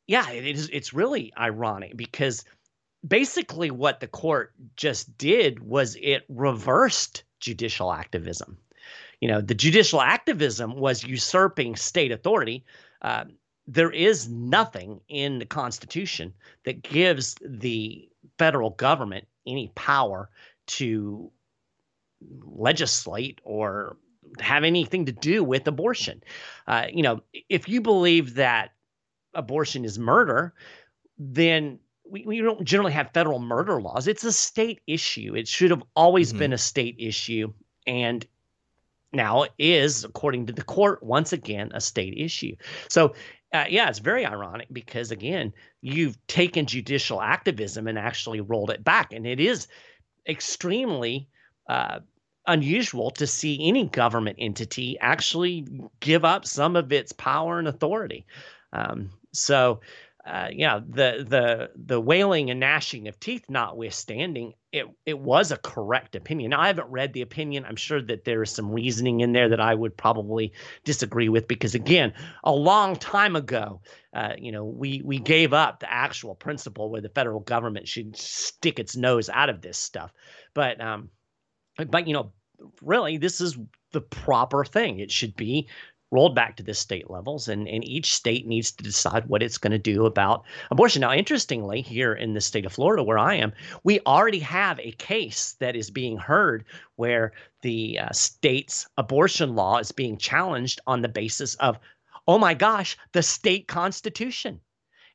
yeah, it is. It's really ironic because basically what the court just did was it reversed judicial activism. You know, the judicial activism was usurping state authority. Uh, there is nothing in the Constitution that gives the federal government any power to legislate or have anything to do with abortion. Uh, you know, if you believe that abortion is murder, then we, we don't generally have federal murder laws. It's a state issue. It should have always mm-hmm. been a state issue. And now is, according to the court, once again a state issue. So uh, yeah, it's very ironic because again, you've taken judicial activism and actually rolled it back, and it is extremely uh, unusual to see any government entity actually give up some of its power and authority. Um, so, uh, yeah, the the the wailing and gnashing of teeth notwithstanding, it it was a correct opinion. Now, I haven't read the opinion. I'm sure that there is some reasoning in there that I would probably disagree with because, again, a long time ago, uh, you know, we we gave up the actual principle where the federal government should stick its nose out of this stuff. But um, but you know, really, this is the proper thing. It should be rolled back to the state levels, and, and each state needs to decide what it's going to do about abortion. Now, interestingly, here in the state of Florida, where I am, we already have a case that is being heard where the uh, state's abortion law is being challenged on the basis of, oh my gosh, the state constitution.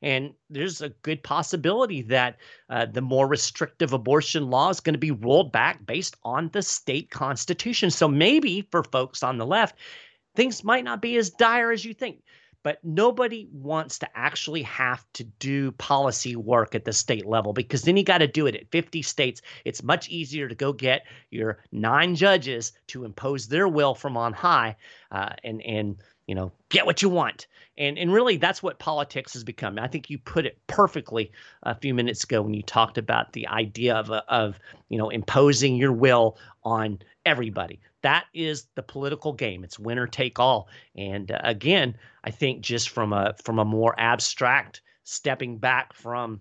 And there's a good possibility that uh, the more restrictive abortion law is going to be rolled back based on the state constitution. So maybe for folks on the left, things might not be as dire as you think but nobody wants to actually have to do policy work at the state level because then you got to do it at 50 states. It's much easier to go get your nine judges to impose their will from on high uh, and and you know get what you want. And and really that's what politics has become. I think you put it perfectly a few minutes ago when you talked about the idea of of you know imposing your will on everybody that is the political game. It's winner take all. And uh, again, I think just from a from a more abstract stepping back from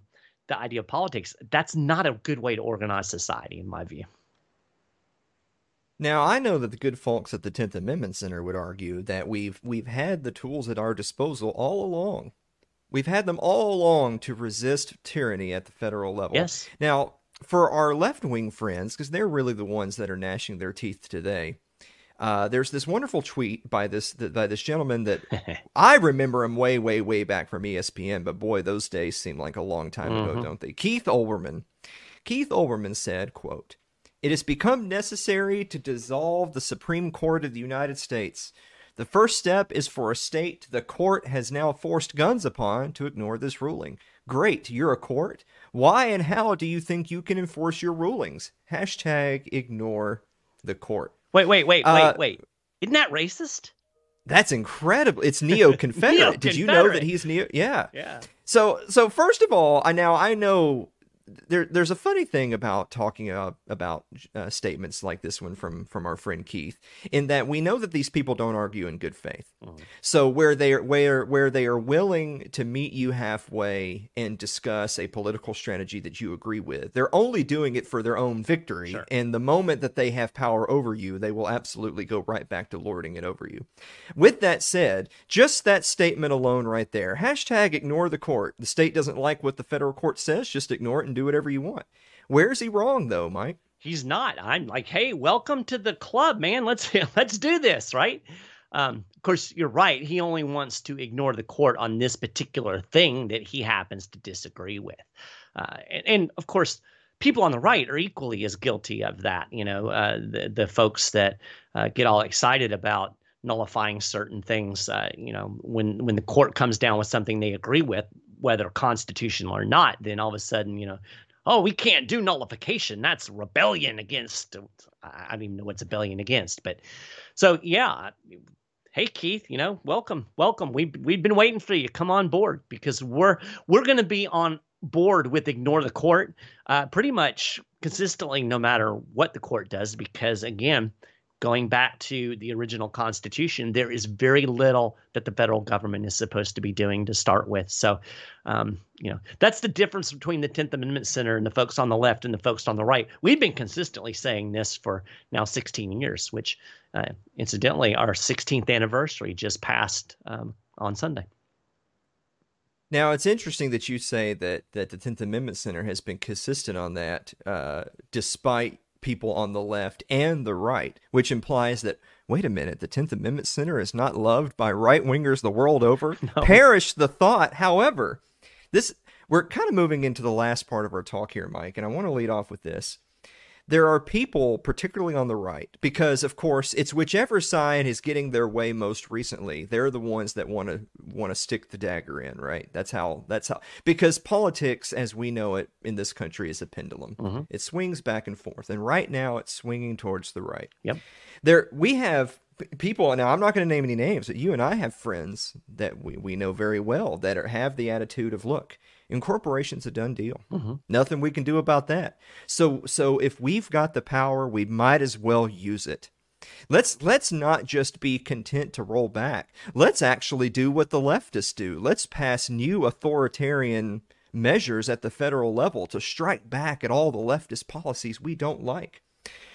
the idea of politics, that's not a good way to organize society, in my view. Now, I know that the good folks at the Tenth Amendment Center would argue that we've we've had the tools at our disposal all along. We've had them all along to resist tyranny at the federal level. Yes. Now, for our left wing friends, because they're really the ones that are gnashing their teeth today. Uh, there's this wonderful tweet by this by this gentleman that I remember him way, way, way back from ESPN, but boy, those days seem like a long time mm-hmm. ago, don't they? Keith Olbermann. Keith Olbermann said, "quote It has become necessary to dissolve the Supreme Court of the United States. The first step is for a state the court has now forced guns upon to ignore this ruling. Great, you're a court. Why and how do you think you can enforce your rulings? Hashtag ignore the court. Wait, wait, wait, uh, wait, wait. Isn't that racist? That's incredible. It's neo Confederate. Did you know that he's neo? Yeah. Yeah. So, so first of all, I now I know there, there's a funny thing about talking uh, about uh, statements like this one from from our friend Keith, in that we know that these people don't argue in good faith. Mm-hmm. So where they are where where they are willing to meet you halfway and discuss a political strategy that you agree with, they're only doing it for their own victory. Sure. And the moment that they have power over you, they will absolutely go right back to lording it over you. With that said, just that statement alone right there, hashtag ignore the court. The state doesn't like what the federal court says, just ignore it and do whatever you want. Where is he wrong, though, Mike? he's not. I'm like, hey, welcome to the club, man. Let's let's do this, right? Um, of course, you're right. He only wants to ignore the court on this particular thing that he happens to disagree with, uh, and, and of course, people on the right are equally as guilty of that. You know, uh, the the folks that uh, get all excited about nullifying certain things. Uh, you know, when when the court comes down with something they agree with, whether constitutional or not, then all of a sudden, you know, oh, we can't do nullification. That's rebellion against. I don't even know what's rebellion against, but so yeah. Hey Keith, you know, welcome, welcome. We we've been waiting for you. Come on board because we're we're going to be on board with ignore the court uh, pretty much consistently, no matter what the court does, because again, going back to the original Constitution, there is very little that the federal government is supposed to be doing to start with. So, um, you know, that's the difference between the 10th Amendment Center and the folks on the left and the folks on the right. We've been consistently saying this for now 16 years, which, uh, incidentally, our 16th anniversary just passed um, on Sunday. Now it's interesting that you say that that the Tenth Amendment Center has been consistent on that, uh, despite people on the left and the right, which implies that wait a minute, the 10th Amendment Center is not loved by right wingers the world over. No. Perish the thought. However, this we're kind of moving into the last part of our talk here, Mike, and I want to lead off with this there are people, particularly on the right, because of course it's whichever side is getting their way most recently. They're the ones that want to want to stick the dagger in, right? That's how. That's how. Because politics, as we know it in this country, is a pendulum. Mm-hmm. It swings back and forth, and right now it's swinging towards the right. Yep. There, we have people now i'm not going to name any names but you and i have friends that we, we know very well that are, have the attitude of look incorporation's a done deal. Mm-hmm. Nothing we can do about that. So so if we've got the power, we might as well use it. Let's let's not just be content to roll back. Let's actually do what the leftists do. Let's pass new authoritarian measures at the federal level to strike back at all the leftist policies we don't like.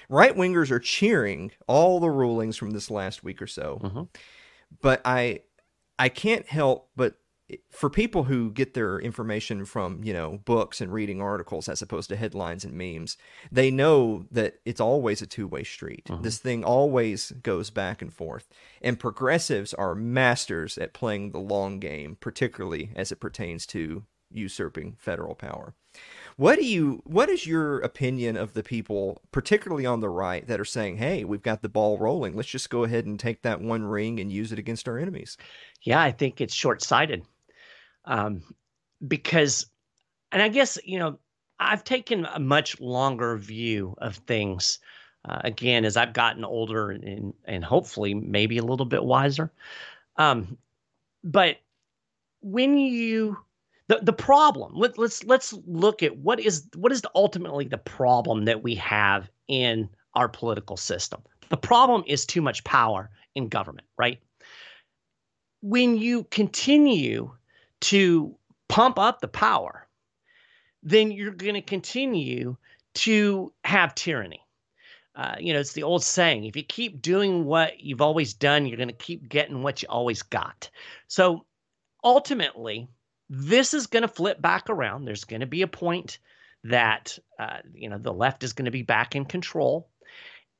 Right wingers are cheering all the rulings from this last week or so. Mm-hmm. But I I can't help but for people who get their information from you know books and reading articles as opposed to headlines and memes they know that it's always a two-way street. Mm-hmm. this thing always goes back and forth. And progressives are masters at playing the long game particularly as it pertains to usurping federal power. What do you what is your opinion of the people particularly on the right that are saying hey we've got the ball rolling. Let's just go ahead and take that one ring and use it against our enemies yeah i think it's short-sighted um, because, and I guess you know, I've taken a much longer view of things. Uh, again, as I've gotten older and and hopefully maybe a little bit wiser. Um, but when you the, the problem let, let's let's look at what is what is the, ultimately the problem that we have in our political system the problem is too much power in government right when you continue to pump up the power, then you're going to continue to have tyranny. Uh, you know, it's the old saying if you keep doing what you've always done, you're going to keep getting what you always got. So ultimately, this is going to flip back around. There's going to be a point that, uh, you know, the left is going to be back in control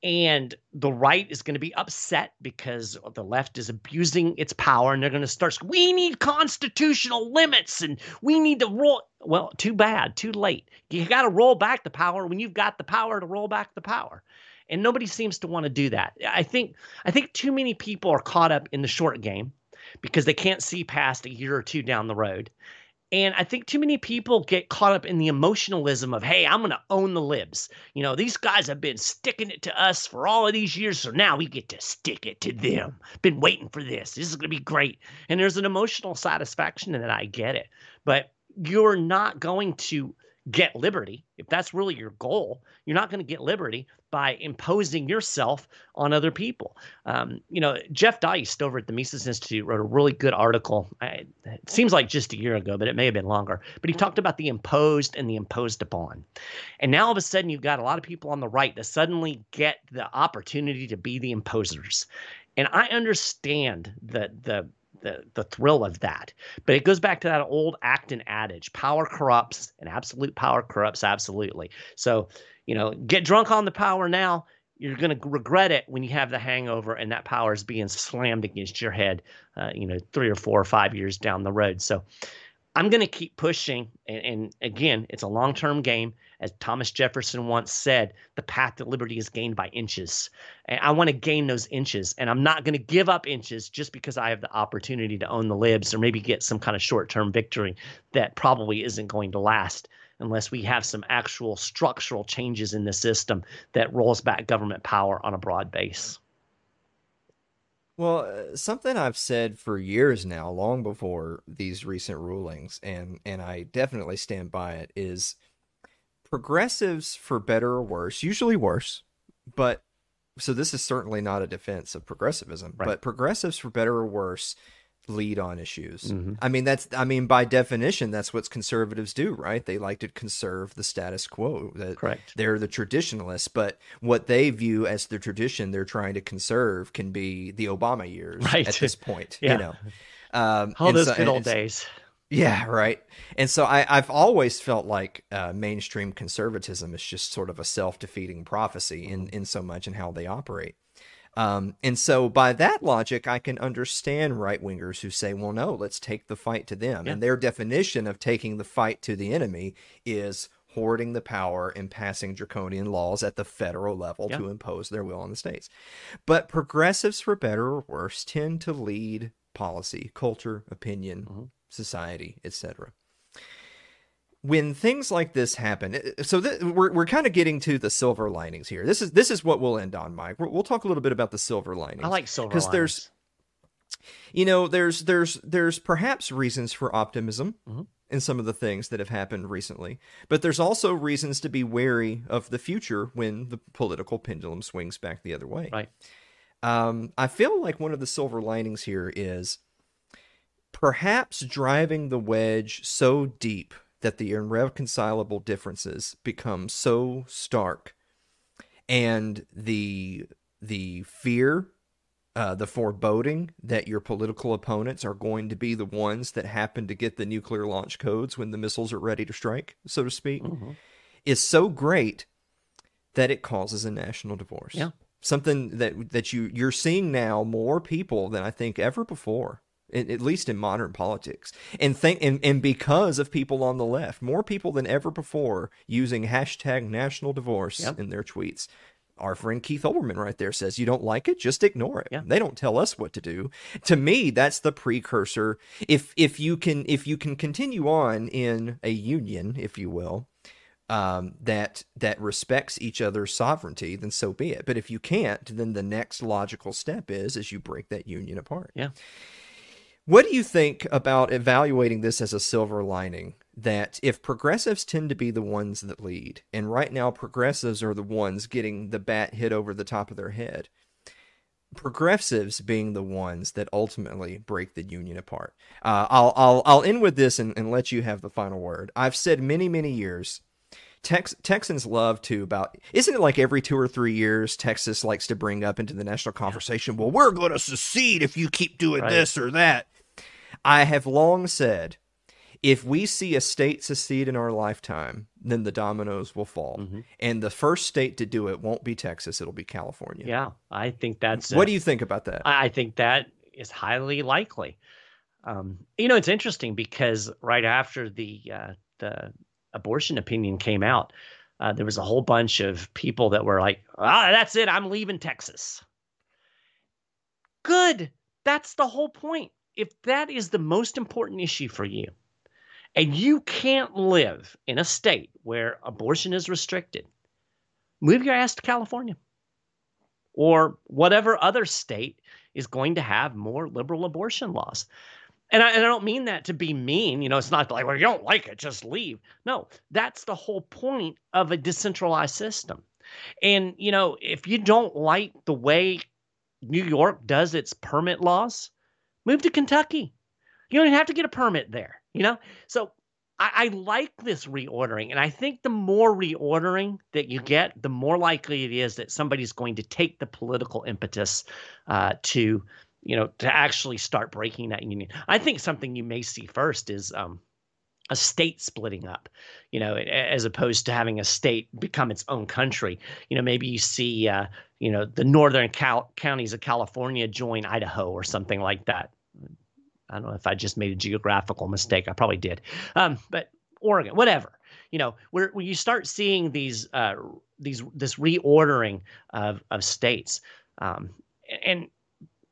and the right is going to be upset because the left is abusing its power and they're going to start we need constitutional limits and we need to roll well too bad too late. You got to roll back the power when you've got the power to roll back the power. And nobody seems to want to do that. I think i think too many people are caught up in the short game because they can't see past a year or two down the road and I think too many people get caught up in the emotionalism of, hey, I'm going to own the libs. You know, these guys have been sticking it to us for all of these years. So now we get to stick it to them. Been waiting for this. This is going to be great. And there's an emotional satisfaction in that. I get it. But you're not going to get liberty, if that's really your goal, you're not going to get liberty by imposing yourself on other people. Um, you know, Jeff Deist over at the Mises Institute wrote a really good article. I, it seems like just a year ago, but it may have been longer. But he talked about the imposed and the imposed upon. And now all of a sudden, you've got a lot of people on the right that suddenly get the opportunity to be the imposers. And I understand the the the the thrill of that. But it goes back to that old Acton adage: power corrupts, and absolute power corrupts absolutely. So you know, get drunk on the power now. You're going to regret it when you have the hangover and that power is being slammed against your head, uh, you know, three or four or five years down the road. So I'm going to keep pushing. And, and again, it's a long term game. As Thomas Jefferson once said, the path to liberty is gained by inches. And I want to gain those inches. And I'm not going to give up inches just because I have the opportunity to own the libs or maybe get some kind of short term victory that probably isn't going to last unless we have some actual structural changes in the system that rolls back government power on a broad base. Well, uh, something I've said for years now, long before these recent rulings, and and I definitely stand by it, is progressives, for better or worse, usually worse, but so this is certainly not a defense of progressivism, Right. but progressives, for better or worse, lead on issues. Mhm. I mean, that's I mean, by definition, that's what conservatives do, right? They like to conserve the status quo. That Correct. they're the traditionalists, but what they view as the tradition they're trying to conserve can be the Obama years Right. at this point. Yeah. You know, um, All those so- good old days. Yeah, right. And so I, I've always felt like uh, mainstream conservatism is just sort of a self defeating prophecy in in so much in how they operate. Um, and so, by that logic, I can understand right wingers who say, well, no, let's take the fight to them. Yeah. And their definition of taking the fight to the enemy is hoarding the power and passing draconian laws at the federal level Yeah. to impose their will on the states. But progressives, for better or worse, tend to lead policy, culture, opinion, Mhm. society, etc when things like this happen uh, so th- we're, we're kind of getting to the silver linings here. This is this is what we'll end on mike. We'll, we'll talk a little bit about the silver linings. I like silver because there's- you know there's there's there's perhaps reasons for optimism Mhm. in some of the things that have happened recently but there's also reasons to be wary of the future when the political pendulum swings back the other way. Right. um, i feel like one of the silver linings here is perhaps driving the wedge so deep that the irreconcilable differences become so stark and the the fear uh, the foreboding that your political opponents are going to be the ones that happen to get the nuclear launch codes when the missiles are ready to strike, so to speak, Mhm. is so great that it causes a national divorce. Yeah. Something that that you you're seeing now more people than I think ever before. At at least in modern politics, and think and, and because of people on the left, more people than ever before using hashtag national divorce Yep. in their tweets. Our friend Keith Olbermann right there says, "You don't like it, just ignore it. Yeah. They don't tell us what to do." To me, that's the precursor. If if you can if you can continue on in a union, if you will, um, that that respects each other's sovereignty, then so be it. But if you can't, then the next logical step is is you break that union apart. Yeah. What do you think about evaluating this as a silver lining? That if progressives tend to be the ones that lead, and right now progressives are the ones getting the bat hit over the top of their head, progressives being the ones that ultimately break the union apart. Uh, I'll I'll I'll end with this and, and let you have the final word. I've said many many years. Tex- Texans love to about isn't it like every two or three years Texas likes to bring up into the national conversation well we're going to secede if you keep doing Right. this or that I have long said if we see a state secede in our lifetime then the dominoes will fall Mhm. and the first state to do it won't be Texas it'll be California Yeah, I think that's. what uh, do you think about that I I think that is highly likely. Um, you know, it's interesting because right after the uh, the abortion opinion came out, uh, there was a whole bunch of people that were like, "Ah, that's it. I'm leaving Texas." Good. That's the whole point. If that is the most important issue for you, and you can't live in a state where abortion is restricted, move your ass to California or whatever other state is going to have more liberal abortion laws. And I, and I don't mean that to be mean. You know, it's not like, well, you don't like it, just leave. No, that's the whole point of a decentralized system. And, you know, if you don't like the way New York does its permit laws, move to Kentucky. You don't even have to get a permit there, you know? So I, I like this reordering. And I think the more reordering that you get, the more likely it is that somebody's going to take the political impetus uh, to, you know, to actually start breaking that union. I think something you may see first is um, a state splitting up, you know, as opposed to having a state become its own country. You know, maybe you see, uh, you know, the northern Cal- counties of California join Idaho or something like that. I don't know if I just made a geographical mistake. I probably did. Um, but Oregon, whatever. You know, where, where you start seeing these uh, these this reordering of of states, um, and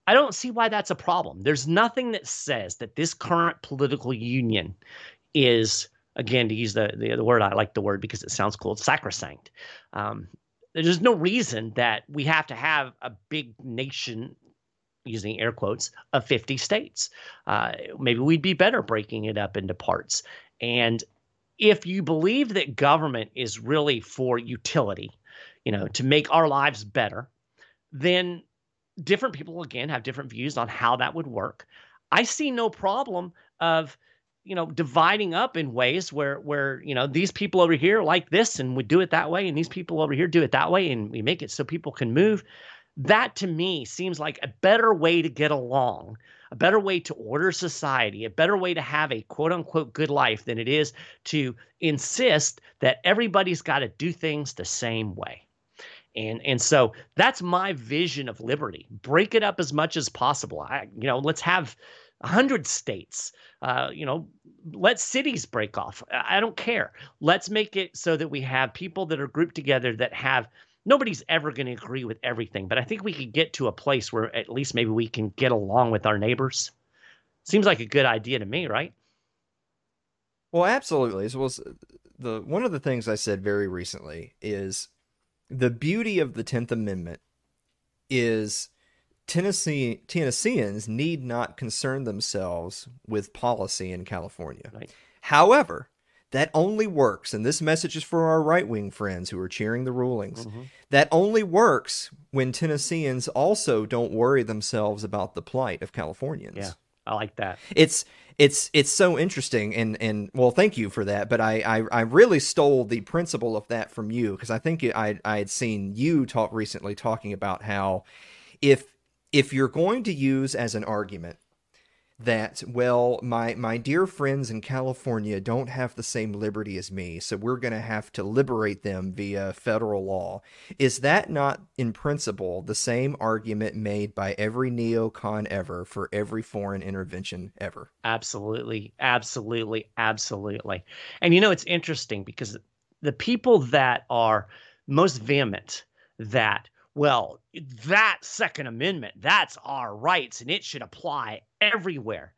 I don't see why that's a problem. There's nothing that says that this current political union is again to use the, the, the word I like the word because it sounds cool, sacrosanct. Um, there's no reason that we have to have a big nation using air quotes of 50 states. Uh, maybe we'd be better breaking it up into parts. And if you believe that government is really for utility, you know, to make our lives better, then different people again have different views on how that would work. I see no problem of you know dividing up in ways where where you know these people over here like this and we do it that way and these people over here do it that way and we make it so people can move that to me seems like a better way to get along a better way to order society a better way to have a quote unquote good life than it is to insist that everybody's got to do things the same way and and so that's my vision of liberty break it up as much as possible I, you know let's have 100 states. Uh, you know, let cities break off. I don't care. Let's make it so that we have people that are grouped together that have nobody's ever going to agree with everything, but I think we could get to a place where at least maybe we can get along with our neighbors. Seems like a good idea to me, right? Well, absolutely. So, was uh, the one of the things I said very recently is the beauty of the 10th Amendment is Tennessee Tennesseans need not concern themselves with policy in California. Right. However, that only works, and this message is for our right wing friends who are cheering the rulings. Mm-hmm. That only works when Tennesseans also don't worry themselves about the plight of Californians. Yeah, I like that. It's it's it's so interesting, and and well, thank you for that. But I I, I really stole the principle of that from you because I think I I had seen you talk recently talking about how if if you're going to use as an argument that well my my dear friends in California don't have the same liberty as me so we're going to have to liberate them via federal law. Is that not in principle the same argument made by every neocon ever for every foreign intervention ever? Absolutely absolutely absolutely. And you know it's interesting because the people that are most vehement that well, that Second Amendment, that's our rights and it should apply everywhere.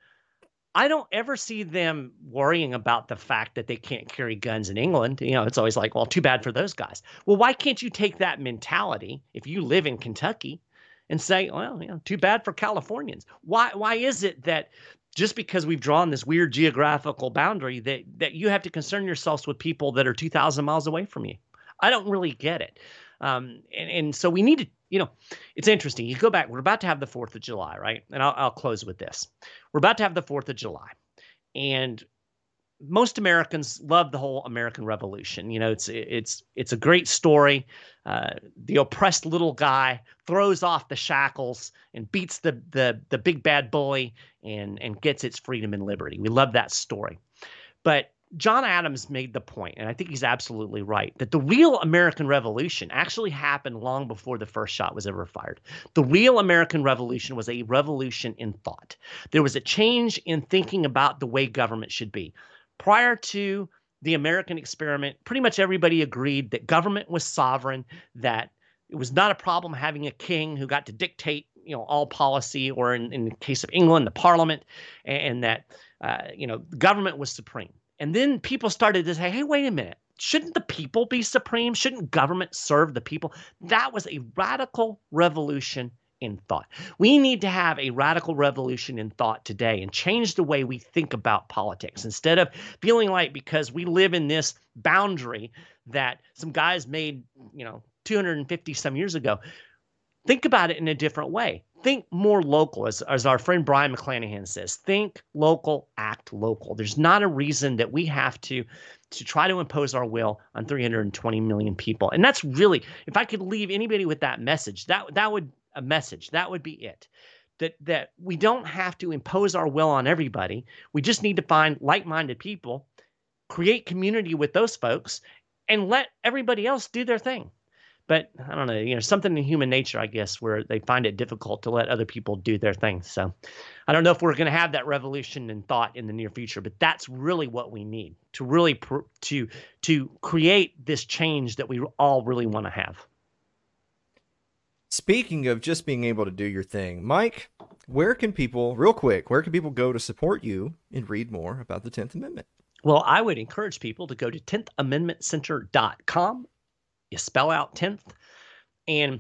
I don't ever see them worrying about the fact that they can't carry guns in England. You know, it's always like, well, too bad for those guys. Well, why can't you take that mentality if you live in Kentucky and say, well, you know, too bad for Californians? Why why is it that just because we've drawn this weird geographical boundary that that you have to concern yourselves with people that are 2000 miles away from you? I don't really get it. Um, and, and so we need to, you know, it's interesting. You go back, we're about to have the 4th of July, right? And I'll, I'll close with this. We're about to have the 4th of July. And most Americans love the whole American Revolution. You know, it's it's it's a great story. Uh, the oppressed little guy throws off the shackles and beats the the the big bad bully and and gets its freedom and liberty. We love that story. But John Adams made the point, and I think he's absolutely right, that the real American Revolution actually happened long before the first shot was ever fired. The real American Revolution was a revolution in thought. There was a change in thinking about the way government should be. Prior to the American experiment, pretty much everybody agreed that government was sovereign, that it was not a problem having a king who got to dictate you know all policy or in, in the case of england the parliament and, and that uh, you know government was supreme and then people started to say, hey, wait a minute. Shouldn't the people be supreme? Shouldn't government serve the people? That was a radical revolution in thought. We need to have a radical revolution in thought today and change the way we think about politics instead of feeling like because we live in this boundary that some guys made, you know, 250 some years ago. Think about it in a different way think more local, as, as our friend Brion McClanahan says. Think local, act local. There's not a reason that we have to to try to impose our will on 320 million people. And that's really, if I could leave anybody with that message, that that would a message. That would be it. That that we don't have to impose our will on everybody. We just need to find like-minded people create community with those folks and let everybody else do their thing. But I don't know, you know, something in human nature, I guess, where they find it difficult to let other people do their thing. So I don't know if we're going to have that revolution in thought in the near future, but that's really what we need to really pr- to to create this change that we all really want to have. Speaking of just being able to do your thing, Mike, where can people, real quick, where can people go to support you and read more about the 10th Amendment? Well, I would encourage people to go to 10thamendmentcenter.com. You spell out 10th. And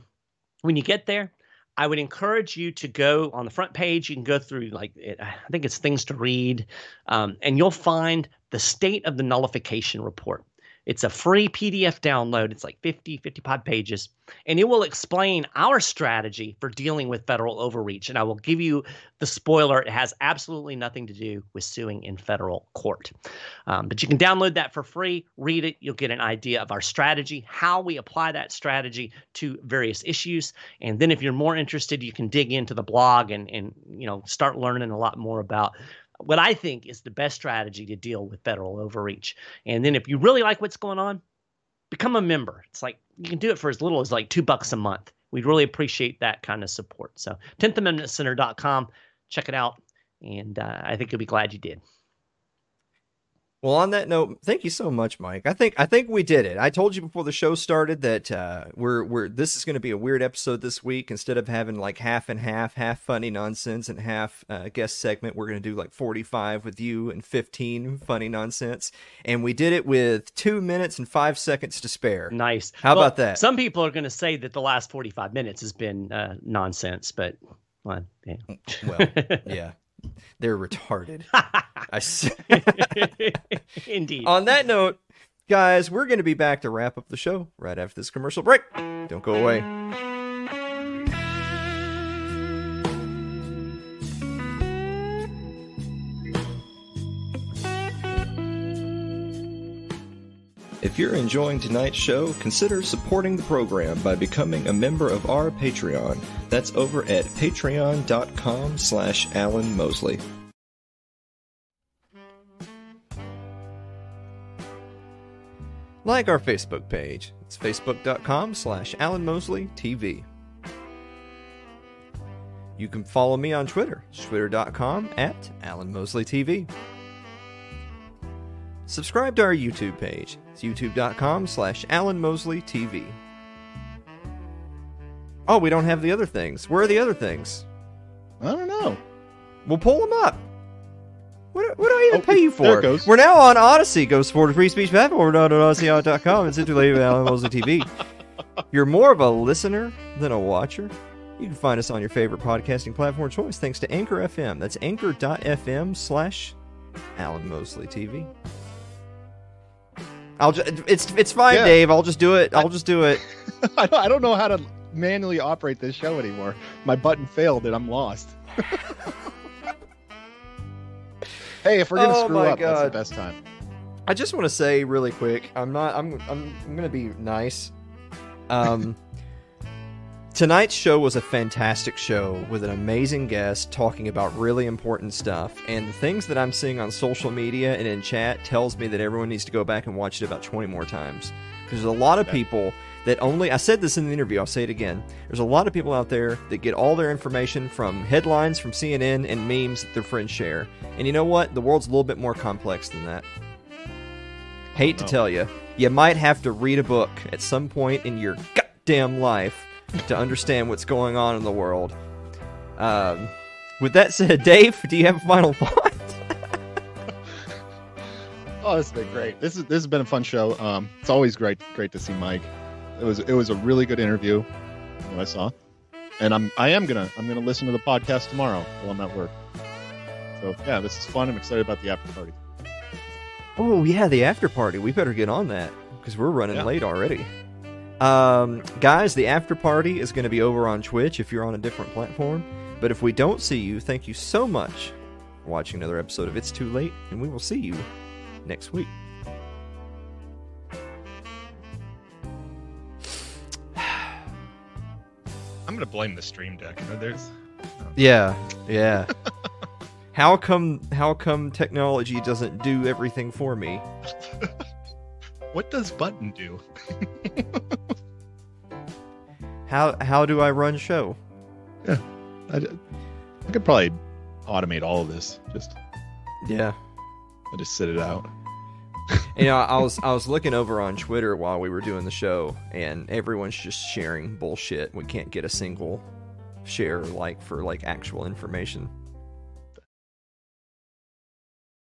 when you get there, I would encourage you to go on the front page. You can go through, like, it, I think it's things to read, um, and you'll find the state of the nullification report. It's a free PDF download. It's like 50, 55 pages, and it will explain our strategy for dealing with federal overreach. And I will give you the spoiler it has absolutely nothing to do with suing in federal court. Um, but you can download that for free, read it. You'll get an idea of our strategy, how we apply that strategy to various issues. And then if you're more interested, you can dig into the blog and, and you know start learning a lot more about what I think is the best strategy to deal with federal overreach. And then if you really like what's going on, become a member. It's like you can do it for as little as like two bucks a month. We'd really appreciate that kind of support. So 10thamendmentcenter.com, check it out. And uh, I think you'll be glad you did. Well, on that note, thank you so much, Mike. I think I think we did it. I told you before the show started that uh, we're we're this is going to be a weird episode this week. Instead of having like half and half, half funny nonsense and half uh, guest segment, we're going to do like forty five with you and fifteen funny nonsense. And we did it with two minutes and five seconds to spare. Nice. How Well, about that? Some people are going to say that the last 45 minutes has been uh, nonsense, but well, yeah. Well, yeah, they're retarded. Indeed. On that note, guys, we're going to be back to wrap up the show right after this commercial break. Don't go away. If you're enjoying tonight's show, consider supporting the program by becoming a member of our Patreon. That's over at patreon.com slash Alan Mosley. Like our Facebook page. It's facebook.com slash Alan Mosley TV. You can follow me on Twitter, twitter.com at Alan Mosley TV. Subscribe to our YouTube page. It's youtube.com slash Alan Mosley TV. Oh, we don't have the other things. Where are the other things? I don't know. We'll pull them up. What, what do I even Oh, pay you there for? it goes. We're now on Odysee. Go support a free speech platform. Odysee.com and to Lady Alan Mosley TV. You're more of a listener than a watcher. You can find us on your favorite podcasting platform choice thanks to Anchor FM. That's anchor.fm slash Alan Mosley TV. I'll just, it's it's fine, Yeah. Dave. I'll just do it. I'll just do it. I don't, know how to manually operate this show anymore. My button failed and I'm lost. hey, if we're gonna Oh screw my up, that's the best time. I just want to say really quick. I'm not. I'm. I'm. I'm gonna be nice. Um, tonight's show was a fantastic show with an amazing guest talking about really important stuff. And the things that I'm seeing on social media and in chat tells me that everyone needs to go back and watch it about 20 more times. Because there's a lot of people that only. I said this in the interview. I'll say it again. There's a lot of people out there that get all their information from headlines from CNN and memes that their friends share. And you know what? The world's a little bit more complex than that. Hate to tell you, you might have to read a book at some point in your goddamn life to understand what's going on in the world. Um, with that said, Dave, do you have a final thought? Oh, this has been great. This is this has been a fun show. Um, it's always great great to see Mike. It was it was a really good interview. What I saw, and I'm I am gonna I'm gonna listen to the podcast tomorrow while I'm at work. So yeah, this is fun. I'm excited about the after party. Oh yeah, the after party. We better get on that because we're running Yeah. late already. Um, guys, the after party is going to be over on Twitch if you're on a different platform. But if we don't see you, thank you so much for watching another episode of It's Too Late, and we will see you next week. I'm gonna blame the stream deck. There's Yeah, yeah. How come how come technology doesn't do everything for me? What does button do? How how do I run show? I, I could probably automate all of this. Just Yeah. I just sit it out. You know, I was I was looking over on Twitter while we were doing the show, and everyone's just sharing bullshit. We can't get a single share like for like actual information.